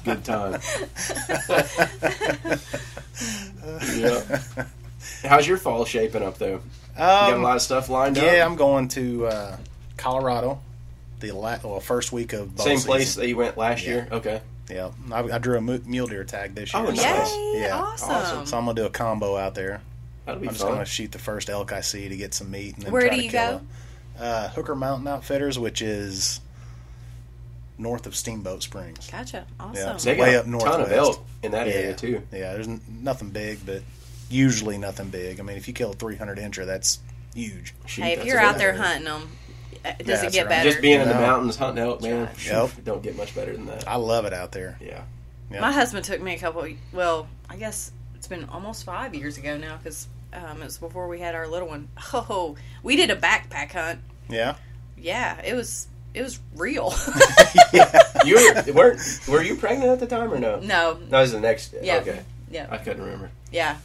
Good time. yeah. How's your fall shaping up though? You got a Um, lot of stuff lined up. yeah, I'm going to uh, Colorado. The la- well, first week of bow Same place that you went last Yeah. year. Okay. Yeah, I, I drew a mu- mule deer tag this year. Oh, nice. Yay! Yeah. Awesome. Awesome. So I'm gonna do a combo out there. That'll be I'm just fun. gonna shoot the first elk I see to get some meat. And then Where try do to you kill go? A, uh, Hooker Mountain Outfitters, which is north of Steamboat Springs. Gotcha. Yeah. Awesome. They got way a up ton of elk in that yeah, area too. Yeah, there's n- nothing big, but usually nothing big. I mean, if you kill a 300 incher, that's huge. Shoot, Hey, if you're out there hunting them, does it get right. better? Just being in the mountains hunting elk, man. That's Don't get much better than that. I love it out there. Yeah. Yeah. My husband took me a couple. Well, I guess it's been almost five years ago now because um, it was before we had our little one. [LAUGHS] Oh, we did a backpack hunt. Yeah. Yeah, it was it was real. [LAUGHS] [LAUGHS] You were, weren't were you pregnant at the time or no? no, That was the next. Yeah. Okay. yeah, I couldn't remember. yeah, yeah.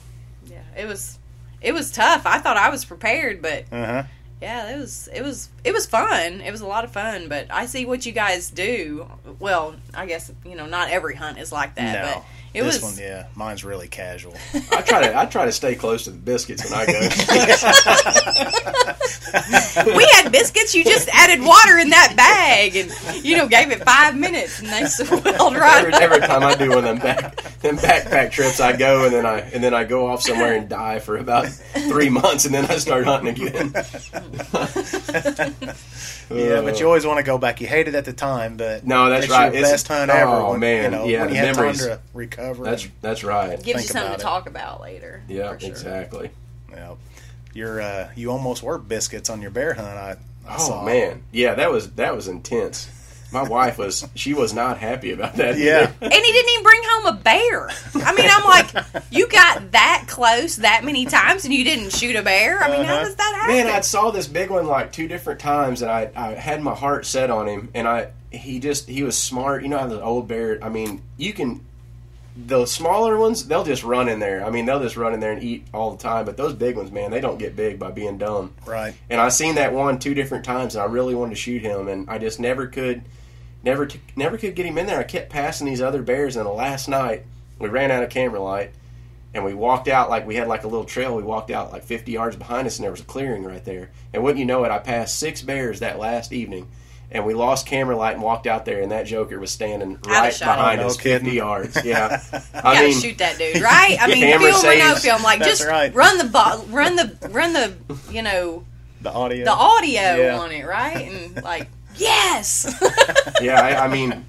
It was it was tough. I thought I was prepared, but Uh huh. yeah, it was it was it was fun. It was a lot of fun. But I see what you guys do. Well, I guess you know not every hunt is like that, No. but It this was one, yeah, mine's really casual. [LAUGHS] I try to I try to stay close to the biscuits when I go. [LAUGHS] we had biscuits. You just added water in that bag, and you know gave it five minutes, and they [LAUGHS] swelled right every, up. every time I do one of them back them backpack trips, I go and then I and then I go off somewhere and die for about three months, and then I start hunting again. Yeah, but you always want to go back. You hate it at the time, but No, that's it's right. Your It's- best hunt oh, ever. when, man. you know, Yeah, when you the have memories. time to recover. That's and- that's right. Gives you something to it. talk about later. Yeah, sure. exactly. yeah. You're uh, you almost were biscuits on your bear hunt. I, I Oh saw. man, yeah, that was that was intense. My wife was she was not happy about that. Yeah. And he didn't even bring home a bear. I mean, I'm like, you got that close that many times and you didn't shoot a bear. I mean, how Uh-huh. does that happen? Man, I saw this big one like two different times, and I, I had my heart set on him, and I he just he was smart. You know how the old bear. I mean, you can the smaller ones they'll just run in there. I mean, they'll just run in there and eat all the time. But those big ones, man, they don't get big by being dumb. Right. And I seen that one two different times, and I really wanted to shoot him, and I just never could, never t- never could get him in there. I kept passing these other bears, and the last night we ran out of camera light, and we walked out like we had like a little trail. We walked out like 50 yards behind us, and there was a clearing right there. And wouldn't you know it, I passed six bears that last evening. And we lost camera light and walked out there, and that joker was standing right shot. behind no us, kidding. fifty yards. [LAUGHS] Yeah, I gotta mean, shoot that dude, right? I mean, Camera film or no saves. film, like just right. run the bo- run the run the you know The audio. the audio Yeah. on it, right? And [LAUGHS] like, yes, [LAUGHS] yeah, I, I mean,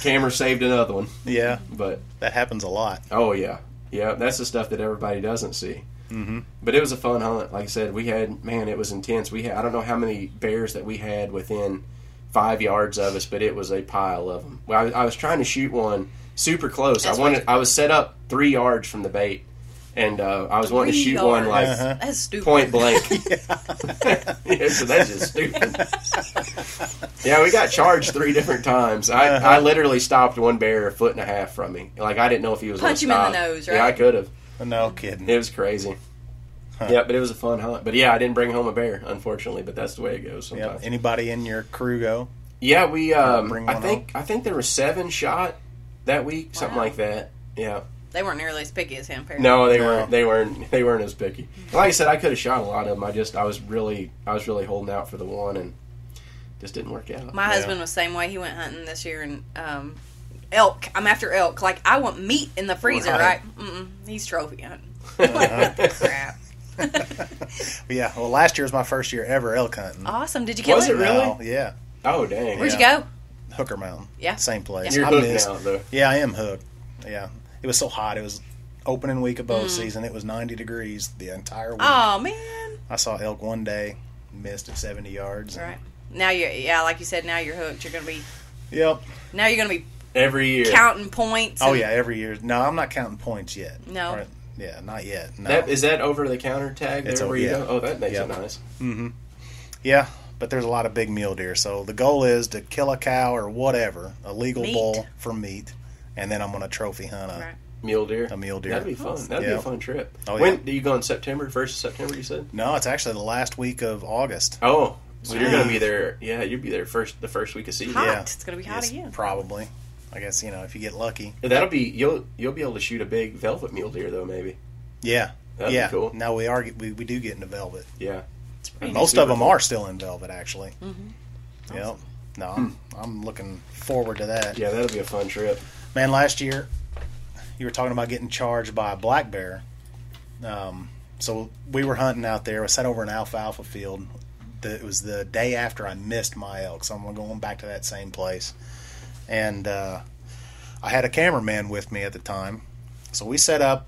camera saved another one, yeah, but that happens a lot. Oh yeah, yeah. That's the stuff that everybody doesn't see. Mm-hmm. But it was a fun hunt. Like I said, we had man, it was intense. We had I don't know how many bears that we had within five yards of us, but it was a pile of them. Well, I, I was trying to shoot one super close. That's I wanted. I was set up three yards from the bait, and uh, I was wanting to Three shoot one like. Uh-huh. that's stupid. point blank. [LAUGHS] [LAUGHS] yeah, so that's just stupid. yeah, we got charged three different times. I, Uh-huh. I literally stopped one bear a foot and a half from me. Like I didn't know if he was Punch him gonna in the stop. nose, Yeah, I could have. No kidding. It was crazy. Yeah, but it was a fun hunt. But yeah, I didn't bring home a bear, unfortunately. But that's the way it goes Yep. sometimes. Anybody in your crew go? Yeah, we. Um, bring I one think I think there were seven shot that week, something like that. Yeah. They weren't nearly as picky as him. Apparently. No, they No. weren't. They weren't. They weren't as picky. Like I said, I could have shot a lot of them. I just, I was really, I was really holding out for the one, and just didn't work out. My Yeah. husband was the same way. He went hunting this year and um, elk. I'm after elk. Like I want meat in the freezer, Right. right? Mm-mm, he's trophy hunting. [LAUGHS] Like, crap. Yeah. Well, last year was my first year ever elk hunting. Awesome. Did you kill Was it? it really? No, yeah. oh dang! Where'd you go? Hooker Mountain. Yeah. Same place. You're I hooked missed. now, though. Yeah, I am hooked. Yeah. It was so hot. It was opening week of bow Mm. season. It was 90 degrees the entire week. Oh man. I saw elk one day, missed at 70 yards. Right. Now you're yeah, like you said. Now you're hooked. You're gonna be Yep. now you're gonna be Every year. counting points. Oh and- yeah, every year. No, I'm not counting points yet. No. Or- yeah, not yet. No. That is that over the counter tag there It's where over- you yeah. go? Oh, that makes Yeah. it nice. Mm-hmm. yeah, but there's a lot of big mule deer. So the goal is to kill a cow or whatever, a legal Meat. bull for meat, and then I'm going to trophy hunt a, Right. Mule deer. a mule deer. That'd be fun. That'd be a fun trip. Oh, yeah. when do you go in September? First of September, you said. No, it's actually the last week of August. Oh, so you're gonna be there? Yeah, you'll be there first the first week of season. Hot. Yeah. It's gonna be hot Yes, again. Probably. I guess you know if you get lucky. That'll be you'll you'll be able to shoot a big velvet mule deer though maybe. Yeah. That'd be yeah. cool. Now we are we, we do get into velvet. Yeah. pretty Most of them cool. are still in velvet actually. Mm-hmm. Yep. No, I'm, I'm looking forward to that. Yeah, that'll be a fun trip. Man, last year you were talking about getting charged by a black bear. Um, so we were hunting out there. I sat over an alfalfa field. The, it was the day after I missed my elk, so I'm going back to that same place. And uh, I had a cameraman with me at the time, so we set up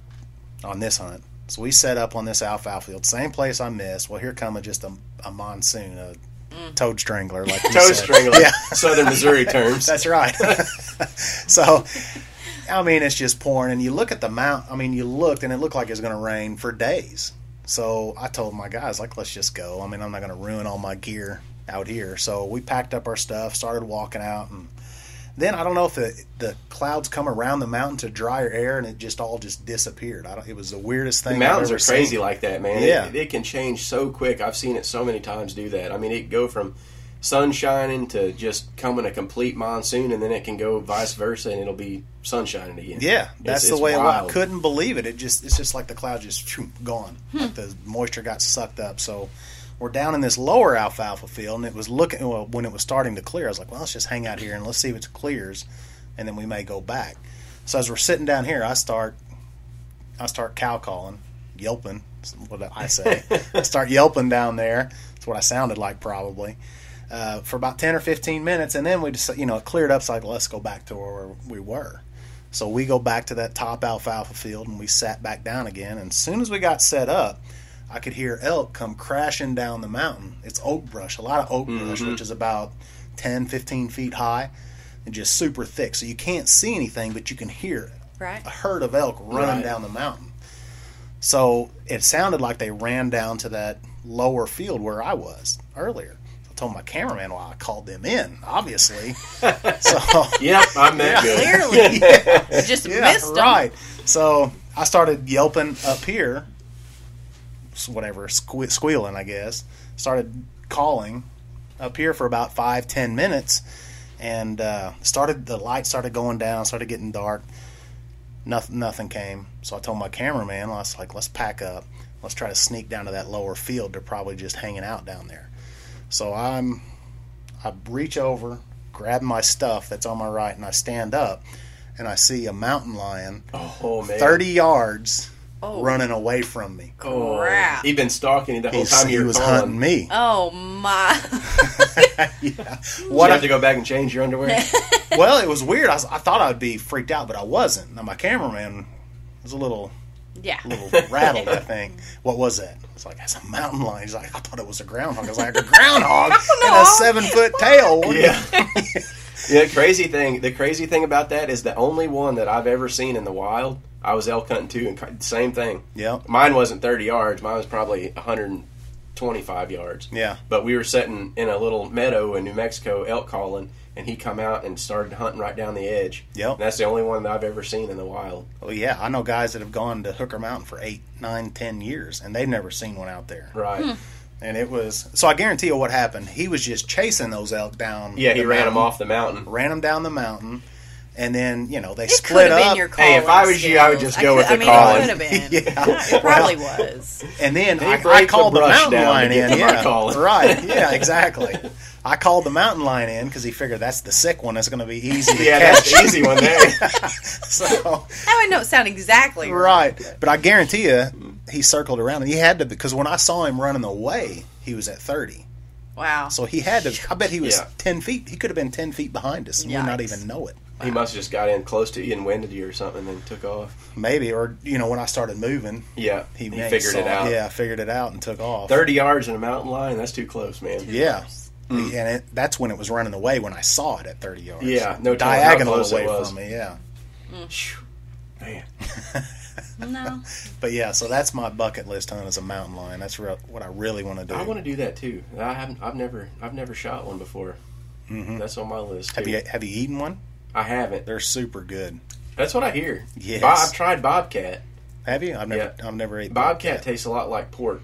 on this hunt. So we set up on this alfalfa field, same place I missed. Well, here come just a, a monsoon, a toad strangler, like Toad strangler. Yeah, [LAUGHS] Southern Missouri terms. that's right. [LAUGHS] so, I mean, it's just pouring, and you look at the mount. I mean, you looked, and it looked like it was going to rain for days. So I told my guys, like, let's just go. I mean, I'm not going to ruin all my gear out here. So we packed up our stuff, started walking out, and then I don't know if the the clouds come around the mountain to drier air, and it just all just disappeared. I don't, it was the weirdest thing. The mountains I've are crazy seen. like that, man. Yeah. It, it can change so quick. I've seen it so many times do that. I mean, it go from sun shining to just coming a complete monsoon, and then it can go vice versa, and it'll be sun shining again. Yeah, that's It's- the it's way it was. wild. I couldn't believe it. It just it's just like the cloud just phew, gone. Hmm. Like the moisture got sucked up. So we're down in this lower alfalfa field, and it was looking well when it was starting to clear. I was like, well, let's just hang out here and let's see if it clears, and then we may go back. So as we're sitting down here, I start I start cow calling, yelping. What I say, [LAUGHS] I start yelping down there. That's what I sounded like probably. Uh, for about ten or fifteen minutes, and then we just, you know, it cleared up. So like, let's go back to where we were. So we go back to that top alfalfa field and we sat back down again. And as soon as we got set up, I could hear elk come crashing down the mountain. It's oak brush, a lot of oak brush, mm-hmm. which is about 10, 15 feet high and just super thick. So you can't see anything, but you can hear it. Right. A herd of elk running Right. down the mountain. So it sounded like they ran down to that lower field where I was earlier. I told my cameraman, well, I called them in, obviously. [LAUGHS] so Yep, I'm that good. Clearly, [LAUGHS] you just missed 'em. right. So I started yelping up here, s- whatever, sque- squealing, I guess. Started calling up here for about five, ten minutes, and uh, started the light started going down, started getting dark. Nothing, nothing came. So I told my cameraman, I was like, let's pack up. Let's try to sneak down to that lower field. They're probably just hanging out down there. So I'm, I reach over, grab my stuff that's on my right, and I stand up, and I see a mountain lion Oh man, 30 yards Oh. running away from me. Oh, Crap. He'd been stalking you the whole He's- time he you were was calling. hunting me. [LAUGHS] Oh my! [LAUGHS] yeah. Did What you I, have to go back and change your underwear? [LAUGHS] well, it was weird. I, was- I thought I'd be freaked out, but I wasn't. Now my cameraman was a little, yeah. little rattled. I think. What was that? It's like that's a mountain lion. He's like, I thought it was a groundhog. I was like a groundhog and a seven foot tail. What do you- yeah. yeah. Crazy thing. The crazy thing about that is the only one that I've ever seen in the wild. I was elk hunting too, and same thing. Yep. Mine wasn't 30 yards. Mine was probably 125 yards. Yeah. But we were sitting in a little meadow in New Mexico, elk calling, and he come out and started hunting right down the edge. Yep. And that's the only one that I've ever seen in the wild. Well, yeah. I know guys that have gone to Hooker Mountain for eight, nine, ten years, and they've never seen one out there. Right. Hmm. And it was so. I guarantee you what happened. He was just chasing those elk down. Yeah, he the ran them off the mountain. ran them down the mountain, and then you know they It split could have up. been your Hey, if I was you, I would just go with could- the I mean, calling. It could have been. [LAUGHS] Yeah. [LAUGHS] It probably was. and then They I, I called the, brush mountain down lion in. Yeah, calling. right. [LAUGHS] Yeah, exactly. I called the mountain lion in because he figured that's the sick one. That's going to be easy to Yeah, catch. that's the easy one there. so That would not sound exactly right. right, but I guarantee you, he circled around and he had to because when I saw him running away, he was at thirty. Wow. So he had to. I bet he was Yeah. ten feet. He could have been ten feet behind us and we not even know it. He must have just got in close to you and winded you or something, and then took off. Maybe, or you know, when I started moving, Yeah, he, he, may- figured it out. Yeah, I figured it out and took off. Thirty yards in a mountain lion—that's too close, man. Yeah. And it, that's when it was running away when I saw it at 30 yards. Yeah, no telling how diagonal close it away was. from me. Yeah, Phew. Man, [LAUGHS] No. but yeah, so that's my bucket list hunt as a mountain lion. That's re- what I really want to do. I want to do that too. I haven't. I've never. I've never shot one before. Mhm. That's on my list. Too. Have you have you eaten one? I haven't. They're super good. That's what I hear. Yes. Bo- I've tried bobcat. Have you? I've never I've never ate Bobcat tastes a lot like pork.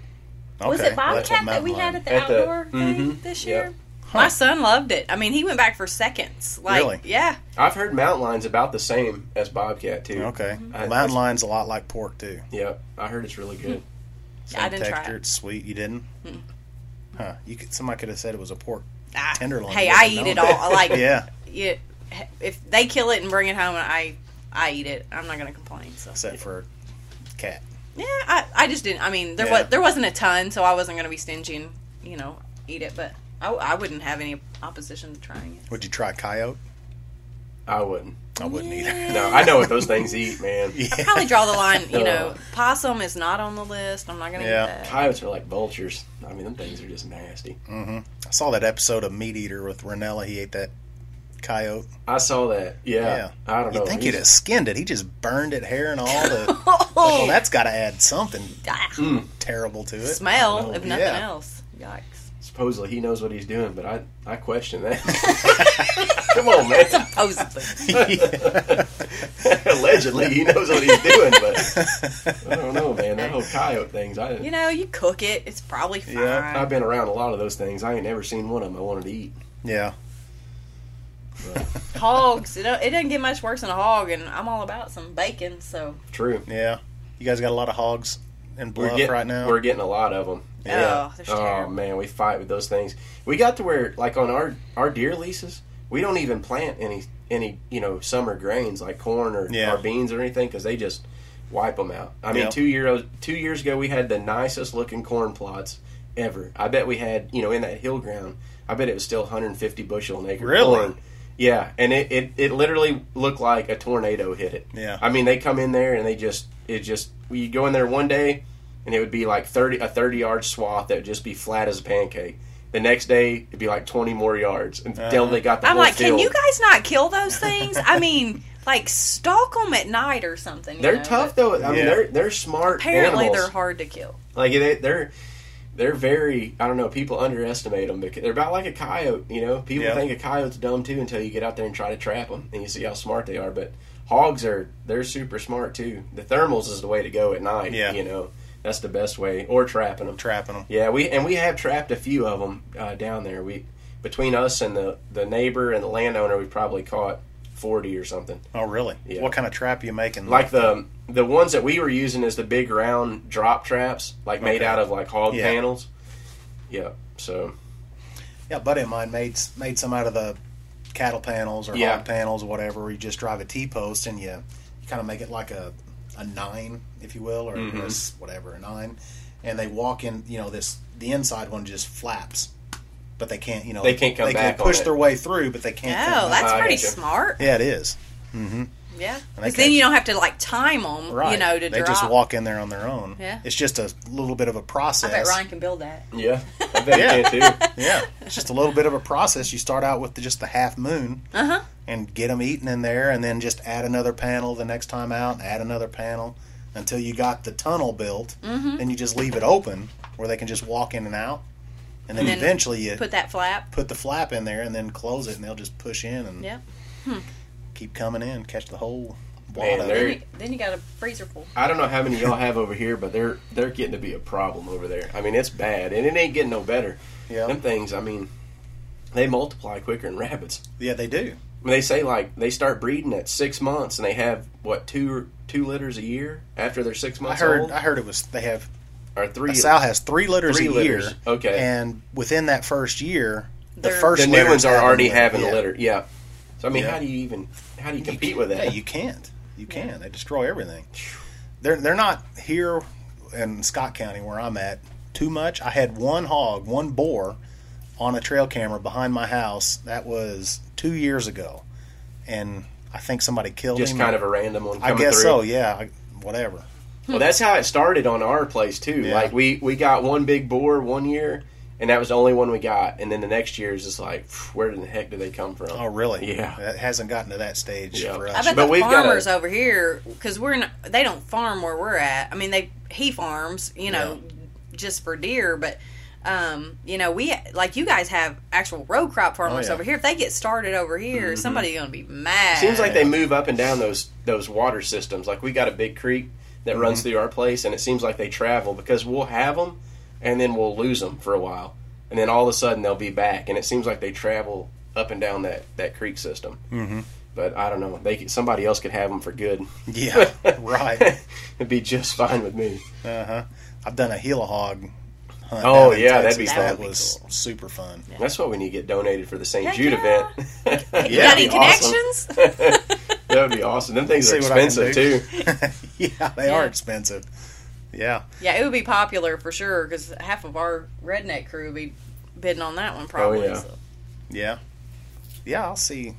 Okay, Was it well, Bobcat that we had at the At the- outdoor thing mhm, this yep. year? My son loved it. I mean, he went back for seconds. Like, Really? yeah. I've heard mountain lions about the same as bobcat too. Okay, I- well, mountain lion's a lot like pork too. Yep, I heard it's really good. Same I didn't try texture. it. It's sweet. You didn't? Huh? You could. Somebody could have said it was a pork Ah, tenderloin. Hey, I eat it all. I Like, [LAUGHS] yeah, yeah, if they kill it and bring it home, I I eat it. I'm not going to complain. So except for cat. yeah, I, I just didn't. I mean, there Yeah. was there wasn't a ton, so I wasn't going to be stingy and you know eat it. But I, I wouldn't have any opposition to trying it. Would you try coyote? I wouldn't. I wouldn't either. No, I know what those things eat, man. Yeah. Probably draw the line. You [LAUGHS] know, Ugh. possum is not on the list. I'm not going to Yeah. eat that. Coyotes are like vultures. I mean, them things are just nasty. Mm-hmm. I saw that episode of Meat Eater with Rinella. He ate that coyote. I saw that. Yeah, I don't know. You'd think he'd have skinned it. He just burned it, hair and all. The like, [LAUGHS] well, that's got to add something Mm. terrible to it. Smell, know. if nothing Yeah. else. Yikes. Supposedly he knows what he's doing, but I I question that. [LAUGHS] Come on, man. Supposedly. [LAUGHS] Allegedly, he knows what he's doing, but I don't know, man. That whole coyote things. I You know, you cook it. It's probably fine. Yeah, I've been around a lot of those things. I ain't never seen one of them I wanted to eat. yeah. But, Hogs. It, don't, it doesn't get much worse than a hog, and I'm all about some bacon. So true. Yeah. You guys got a lot of hogs in We're Bluff getting, right now? We're getting a lot of them. Oh, oh man, we fight with those things. We got to where, like on our our deer leases, we don't even plant any any you know summer grains like corn or, Yeah. or beans or anything because they just wipe them out. I mean, Yep. two years two years ago we had the nicest looking corn plots ever. I bet we had you know in that hill ground. I bet it was still 150 bushel an acre Really? corn. Yeah, and it, it, it literally looked like a tornado hit it. Yeah. I mean, they come in there and they just it just you go in there one day and it would be like thirty a thirty yard swath that would just be flat as a pancake. The next day it'd be like twenty more yards until Uh-huh. they got the I'm whole like, field. can you guys not kill those things? I mean, [LAUGHS] like stalk them at night or something. you They're know, tough but though. I mean, they're they're smart Apparently, animals. they're hard to kill. Like they, they're they're very. I don't know. People underestimate them because they're about like a coyote. You know, people Yeah. think a coyote's dumb too until you get out there and try to trap them and you see how smart they are. But hogs are they're super smart too. The thermals is the way to go at night. Yeah. you know that's the best way. Or trapping them. Trapping them. Yeah, we and we have trapped a few of them uh, down there. We between us and the the neighbor and the landowner, we probably caught forty or something. Oh, really? Yeah. What kind of trap you making? Like the the ones that we were using is the big round drop traps, like made Okay. out of like hog Yeah. panels. Yeah. So Yeah, a buddy of mine made made some out of the cattle panels or Yeah. hog panels, whatever. Where you just drive a T post and you, you kind of make it like a a nine, if you will, or Mhm. a s- whatever a nine. And they walk in. You know, this the inside one just flaps, but they can't. You know, They can't come they back can push on it. their way through, but they can't. come Oh, back. that's pretty smart. yeah, it is. Mm-hmm. Yeah, because then you don't have to like time them. Right. You know, to they drop. just walk in there on their own. Yeah. It's just a little bit of a process. bet Ryan can build that. yeah, I [LAUGHS] bet Yeah. you can too. Yeah, it's just a little bit of a process. You start out with the, just the half moon Uh huh. and get them eating in there, and then just add another panel the next time out, add another panel until you got the tunnel built. Mm-hmm. Then you just leave it open where they can just walk in and out, and then, And then eventually you put, Put that flap. Put the flap in there and then close it, and they'll just push in and Yeah. Keep coming in, catch the whole wad Man, of they're- it. Then you, then you got a freezer full. I don't know how many y'all have over here, but they're they're getting to be a problem over there. I mean, it's bad, and it ain't getting no better. Yeah, Them things, I mean, they multiply quicker than rabbits. yeah, they do. I mean, they say like they start breeding at six months, and they have what two two litters a year after they're six I months heard. old, I heard it was they have or three. a sow has three litters Three a litters, year. okay. and within that first year, the They're- first the new ones are already the having yeah. the litter. Yeah. So I mean, Yeah. how do you even how do you You compete can't- with that? Yeah, you can't. You can't. They destroy everything. They're they're not here in Scott County where I'm at too much. I had one hog, one boar, on a trail camera behind my house. That was two years ago, and I think somebody killed Just him. kind of a random one. I guess through. so. Yeah. I, whatever. Well, that's how it started on our place too. Yeah. Like we we got one big boar one year, and that was the only one we got. And then the next year is just like, where in the heck did they come from? Oh, really? Yeah. It hasn't gotten to that stage Yeah. for I us. bet But the we've got farmers a- over here, because we're not, they don't farm where we're at. I mean, they he farms, you know, just for deer, but um, you know, we like you guys have actual row crop farmers Oh, yeah. over here. If they get started over here, somebody's gonna be mad. Seems like they move up and down those those water systems. Like we got a big creek that Mm-hmm. runs through our place, and it seems like they travel because we'll have them, and then we'll lose them for a while, and then all of a sudden they'll be back, and it seems like they travel up and down that that creek system. Mhm. But I don't know. They could, somebody else could have them for good. Yeah. [LAUGHS] right. It'd be just fine with me. Uh huh. I've done a heli hog hunt. Oh, down in yeah, that'd be That fun. was That'd be super fun. That's what we need to get donated for the St. Heck Jude yeah. event. [LAUGHS] [LAUGHS] you Yeah, got any That'd awesome. connections? that would be awesome. Them things are See what I can expensive too. yeah, they Yeah. are expensive. Yeah. yeah, it would be popular for sure because half of our redneck crew would be bidding on that one oh, probably. yeah. so. Yeah. Yeah, I'll see.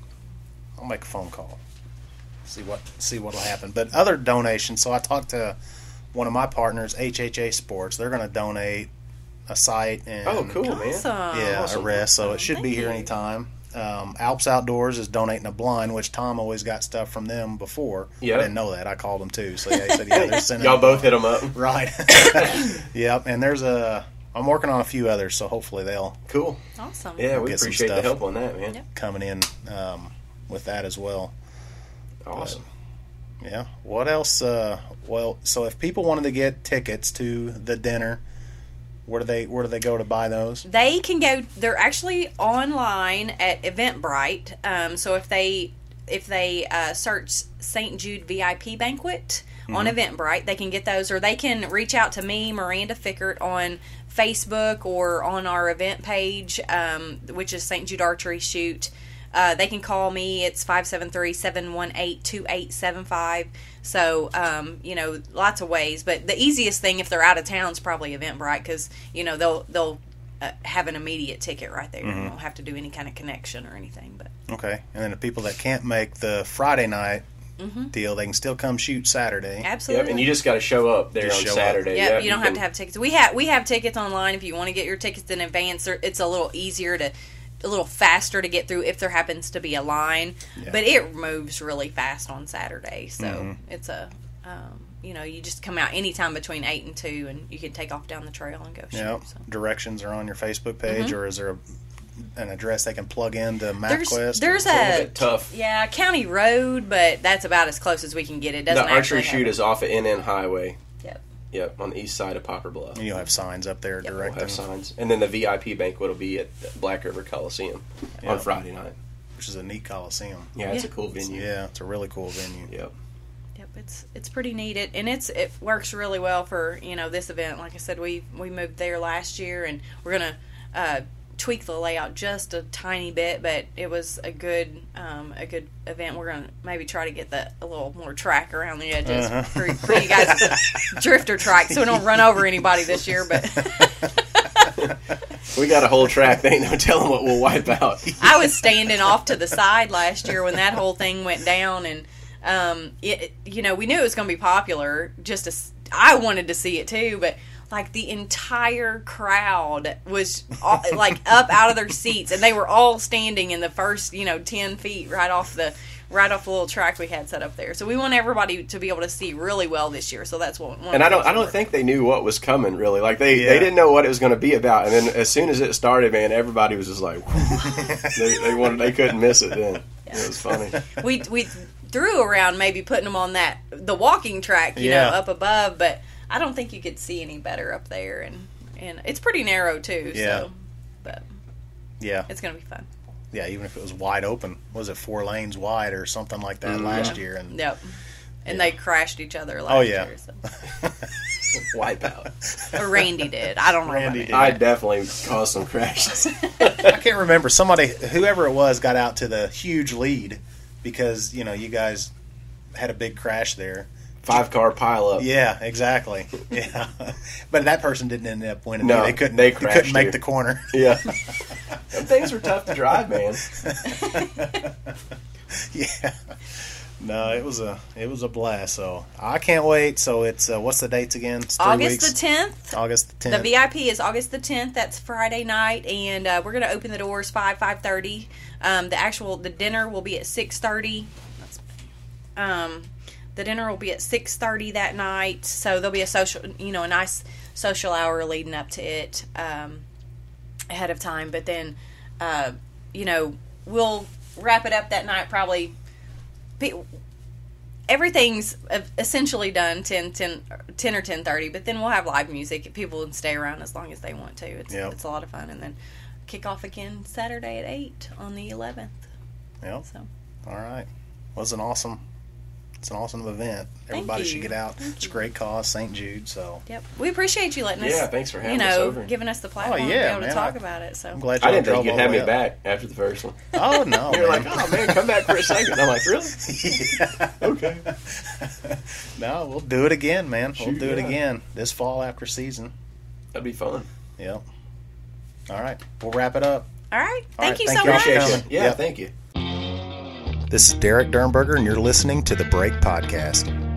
I'll make a phone call. See what see what'll happen. But other donations. So I talked to one of my partners, HHA Sports. They're going to donate a sight and Oh, cool, man. Awesome. yeah Awesome. a rest. So it should be here you. anytime. Um, Alps Outdoors is donating a blind, which Tom always got stuff from them before. Yeah. I didn't know that. I called them too. So yeah, he said yeah, they're [LAUGHS] sending. Y'all both hit them up. [LAUGHS] Right. [LAUGHS] yep. And there's a. I'm working on a few others, so hopefully they'll Cool. Awesome. Yeah, we Get some appreciate the stuff. help on that, man. Yep. coming in um, with that as well. Awesome. Yeah. What else? Uh, well, so if people wanted to get tickets to the dinner, where do they where do they go to buy those? They can go. They're actually online at Eventbrite. Um, so if they if they uh, search St. Jude VIP Banquet on Eventbrite, they can get those, or they can reach out to me, Miranda Fickert, on Facebook or on our event page, um, which is St. Jude Archery Shoot. Uh, they can call me. It's 573-718-2875. So, um, you know, lots of ways. But the easiest thing if they're out of town is probably Eventbrite because, you know, they'll they'll uh, have an immediate ticket right there. Mm-hmm. You don't have to do any kind of connection or anything. But Okay. And then the people that can't make the Friday night deal, they can still come shoot Saturday. Yep, absolutely. and you just got to show up there Just on. Saturday. Yeah, Yep, you don't have can- to have tickets. We have we have tickets online if you want to get your tickets in advance. It's a little easier to, a little faster to get through if there happens to be a line. Yeah. But it moves really fast on Saturday, so Mhm. it's a, um, you know, you just come out anytime between eight and two, and you can take off down the trail and go shoot. So. Directions are on your Facebook page, or is there a, an address they can plug into Mm-hmm. There's MapQuest? there's a a bit tough. yeah county road, but that's about as close as we can get. It doesn't The archery shoot is off at NN Highway. Yep. Yep, on the east side of Poplar Bluff. And you'll have signs up there Yep. We'll have signs, and then the VIP banquet will be at Black River Coliseum Yeah. on Friday night. which is a neat coliseum. Yeah, it's a cool venue. Yeah, it's a really cool venue. Yep. Yep, it's it's pretty neat. It and it's it works really well for you know this event. Like I said, we we moved there last year, and we're gonna uh, tweak the layout just a tiny bit. But it was a good um, a good event. We're gonna maybe try to get the a little more track around the edges Uh-huh. for, for you guys, [LAUGHS] drifter track, so we don't run over anybody this year. But We got a whole track. They ain't no telling what we'll wipe out. I was standing off to the side last year when that whole thing went down, and um, it, you know, we knew it was going to be popular. Just as I wanted to see it too, but like the entire crowd was all, like up out of their seats, and they were all standing in the first, you know, ten feet right off the right off the little track we had set up there. So we want everybody to be able to see really well this year. So that's what. one And I don't, I don't we're- think they knew what was coming really. Like they, Yeah. they didn't know what it was going to be about. And then as soon as it started, man, everybody was just like, [LAUGHS] they, they wanted, they couldn't miss it. Then it was funny. we we threw around maybe putting them on that the walking track, you Yeah. know, up above, but I don't think you could see any better up there, and and it's pretty narrow too. Yeah. So, but Yeah, it's gonna be fun. yeah. Even if it was wide open, was it four lanes wide or something like that Mhm. last year? And Yep. And Yeah. they crashed each other last Oh, yeah. year. So. [LAUGHS] Wipe out. Or Randy did. I don't know. Randy about did. I definitely caused some crashes. I can't remember. Somebody, whoever it was, got out to the huge lead because you know you guys had a big crash there. Five car pile up. Yeah, exactly. Yeah, [LAUGHS] but that person didn't end up winning. No, they couldn't. they They, couldn't make the corner. [LAUGHS] Yeah. [LAUGHS] Them things were tough to drive, man. yeah. No, it was a it was a blast. So I can't wait. So it's uh, what's the dates again? It's August weeks. the tenth. August the tenth. The. VIP is August the 10th. That's Friday night, and uh, we're going to open the doors five five thirty. Um, the actual the dinner will be at six thirty. Um, the dinner will be at six thirty that night. So there'll be a social, you know, a nice social hour leading up to it um, ahead of time. But then, uh, you know, we'll wrap it up that night probably. Everything's essentially done 10, 10, 10 or 10.30 but then we'll have live music people can stay around as long as they want to it's, Yep. it's a lot of fun and then kick off again saturday at 8 on the 11th Yep. so All right. Was an awesome. It's an awesome event. Everybody you. should get out. Thank it's a great cause, St. Jude. So yep we appreciate you letting us Yeah, thanks for having you us know over. giving us the oh, platform Oh, to yeah, be able man, to talk I- about it so I'm glad I y'all didn't think you'd have me way back after the first one. up. Oh no, [LAUGHS] You're man. like, oh man, come back for a second. I'm like, really? yeah. [LAUGHS] Okay. [LAUGHS] no, we'll do it again, man. we'll Shoot, do it again this fall after season. That'd be fun. Yep. All right, we'll wrap it up. all right All thank right, you thank so you. much Appreciate you. Yeah, Yep. thank you. This is Derek Dernberger, and you're listening to the Break Podcast.